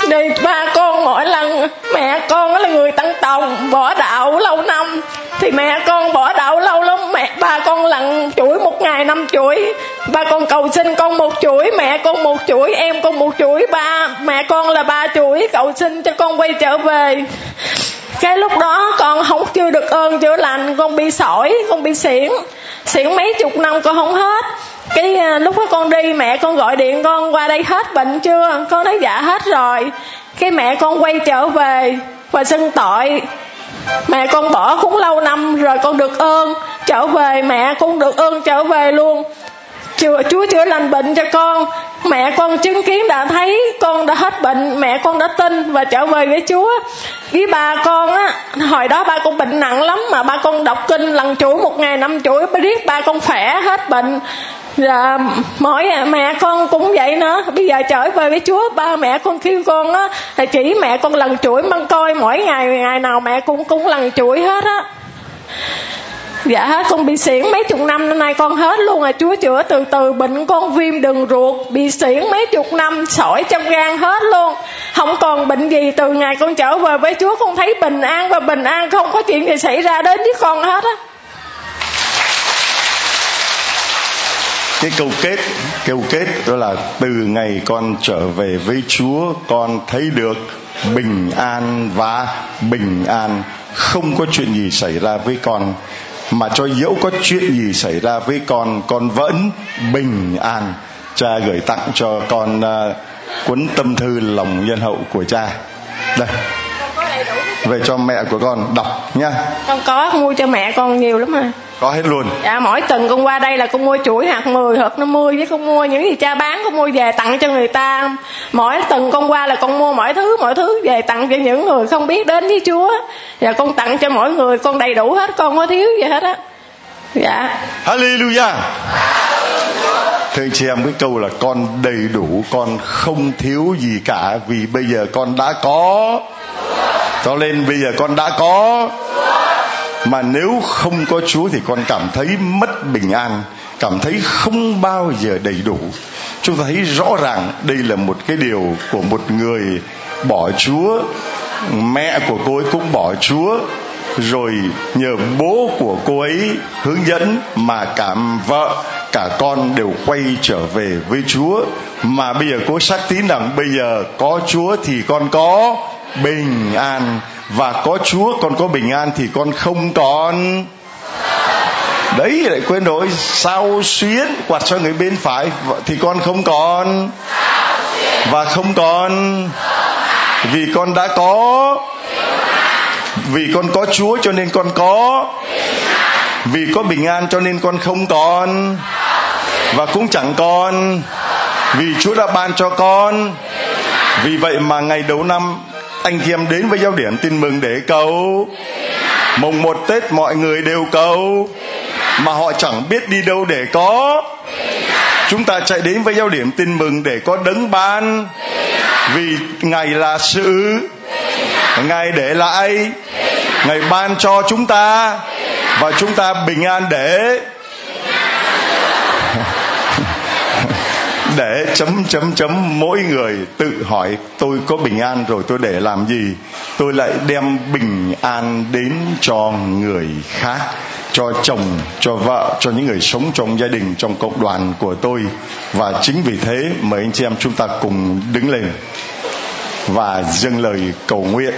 Đi ba con mỗi lần, mẹ con là người tăng tòng, bỏ đạo lâu năm, thì mẹ con bỏ đạo lâu lắm, mẹ ba con lặn chuỗi một ngày năm chuỗi. Ba con cầu xin con một chuỗi, mẹ con một chuỗi, em con một chuỗi, ba, mẹ con là ba chuỗi. Cầu xin cho con quay trở về. Cái lúc đó con không chưa được ơn chữa lành, con bị sỏi, con bị xỉn xỉn mấy chục năm con không hết. Cái à, lúc đó con đi, mẹ con gọi điện, con qua đây hết bệnh chưa? Con nói dạ hết rồi. Cái mẹ con quay trở về và xưng tội mẹ con bỏ cũng lâu năm rồi con được ơn. Trở về mẹ con được ơn trở về luôn. Chúa, Chúa chữa lành bệnh cho con. Mẹ con chứng kiến đã thấy con đã hết bệnh. Mẹ con đã tin và trở về với Chúa. Với bà con á Hồi đó ba con bệnh nặng lắm Mà ba con đọc kinh lần chuỗi một ngày năm chuỗi Biết ba con khỏe hết bệnh. Dạ, mỗi mẹ con cũng vậy nữa. Bây giờ trở về với chúa ba mẹ con kêu con á thì chỉ mẹ con lần chuỗi măng coi mỗi ngày ngày nào mẹ cũng cũng lần chuỗi hết á. Dạ hết con bị xỉn mấy chục năm năm nay con hết luôn à. Chúa chữa từ từ bệnh con viêm đường ruột bị xỉn mấy chục năm sỏi trong gan hết luôn. Không còn bệnh gì từ ngày con trở về với chúa con thấy bình an và bình an không có chuyện gì xảy ra đến với con hết á. Cái câu kết câu kết đó là từ ngày con trở về với chúa con thấy được bình an và bình an. Không có chuyện gì xảy ra với con mà cho dẫu có chuyện gì xảy ra với con con vẫn bình an. Cha gửi tặng cho con uh, cuốn tâm thư lòng nhân hậu của cha. Đây. Về cho mẹ của con đọc nha. Con có mua cho mẹ con nhiều lắm mà có hết luôn. Dạ mỗi tuần con qua đây là con mua chuỗi hạt 10 hạt 50 với con mua những gì cha bán con mua về tặng cho người ta. Mỗi tuần con qua là con mua mọi thứ mọi thứ về tặng cho những người không biết đến với chúa. Và con tặng cho mỗi người con đầy đủ hết con có thiếu gì hết á. Dạ. Hallelujah. Thưa anh chị em cái câu là con đầy đủ con không thiếu gì cả vì bây giờ con đã có. Cho nên bây giờ con đã có mà nếu không có chúa thì con cảm thấy mất bình an, cảm thấy không bao giờ đầy đủ. Chúng ta thấy rõ ràng đây là một cái điều của một người bỏ chúa, mẹ của cô ấy cũng bỏ chúa, rồi nhờ bố của cô ấy hướng dẫn mà cả vợ, cả con đều quay trở về với Chúa. Mà bây giờ cô xác tín rằng bây giờ có Chúa thì con có bình an. Và có Chúa, con có bình an thì con không còn. Đấy, lại quên rồi, sao xuyến quạt cho người bên phải thì con không còn. Và không còn. Vì con đã có. Vì con có Chúa cho nên con có. Vì có bình an cho nên con không còn. Và cũng chẳng còn. Vì chúa đã ban cho con. Vì vậy mà ngày đầu năm anh chị em đến với giáo điểm tin mừng để cầu. Mùng một tết mọi người đều cầu. Mà họ chẳng biết đi đâu để có. Chúng ta chạy đến với giao điểm tin mừng để có đấng ban. Vì ngài là sự. Ngài để lại. Ngài ban cho chúng ta. Và chúng ta bình an để. Để chấm chấm chấm. Mỗi người tự hỏi, tôi có bình an rồi, tôi để làm gì? Tôi lại đem bình an đến cho người khác, cho chồng, cho vợ, cho những người sống trong gia đình, trong cộng đoàn của tôi. Và chính vì thế mời anh chị em chúng ta cùng đứng lên và dâng lời cầu nguyện.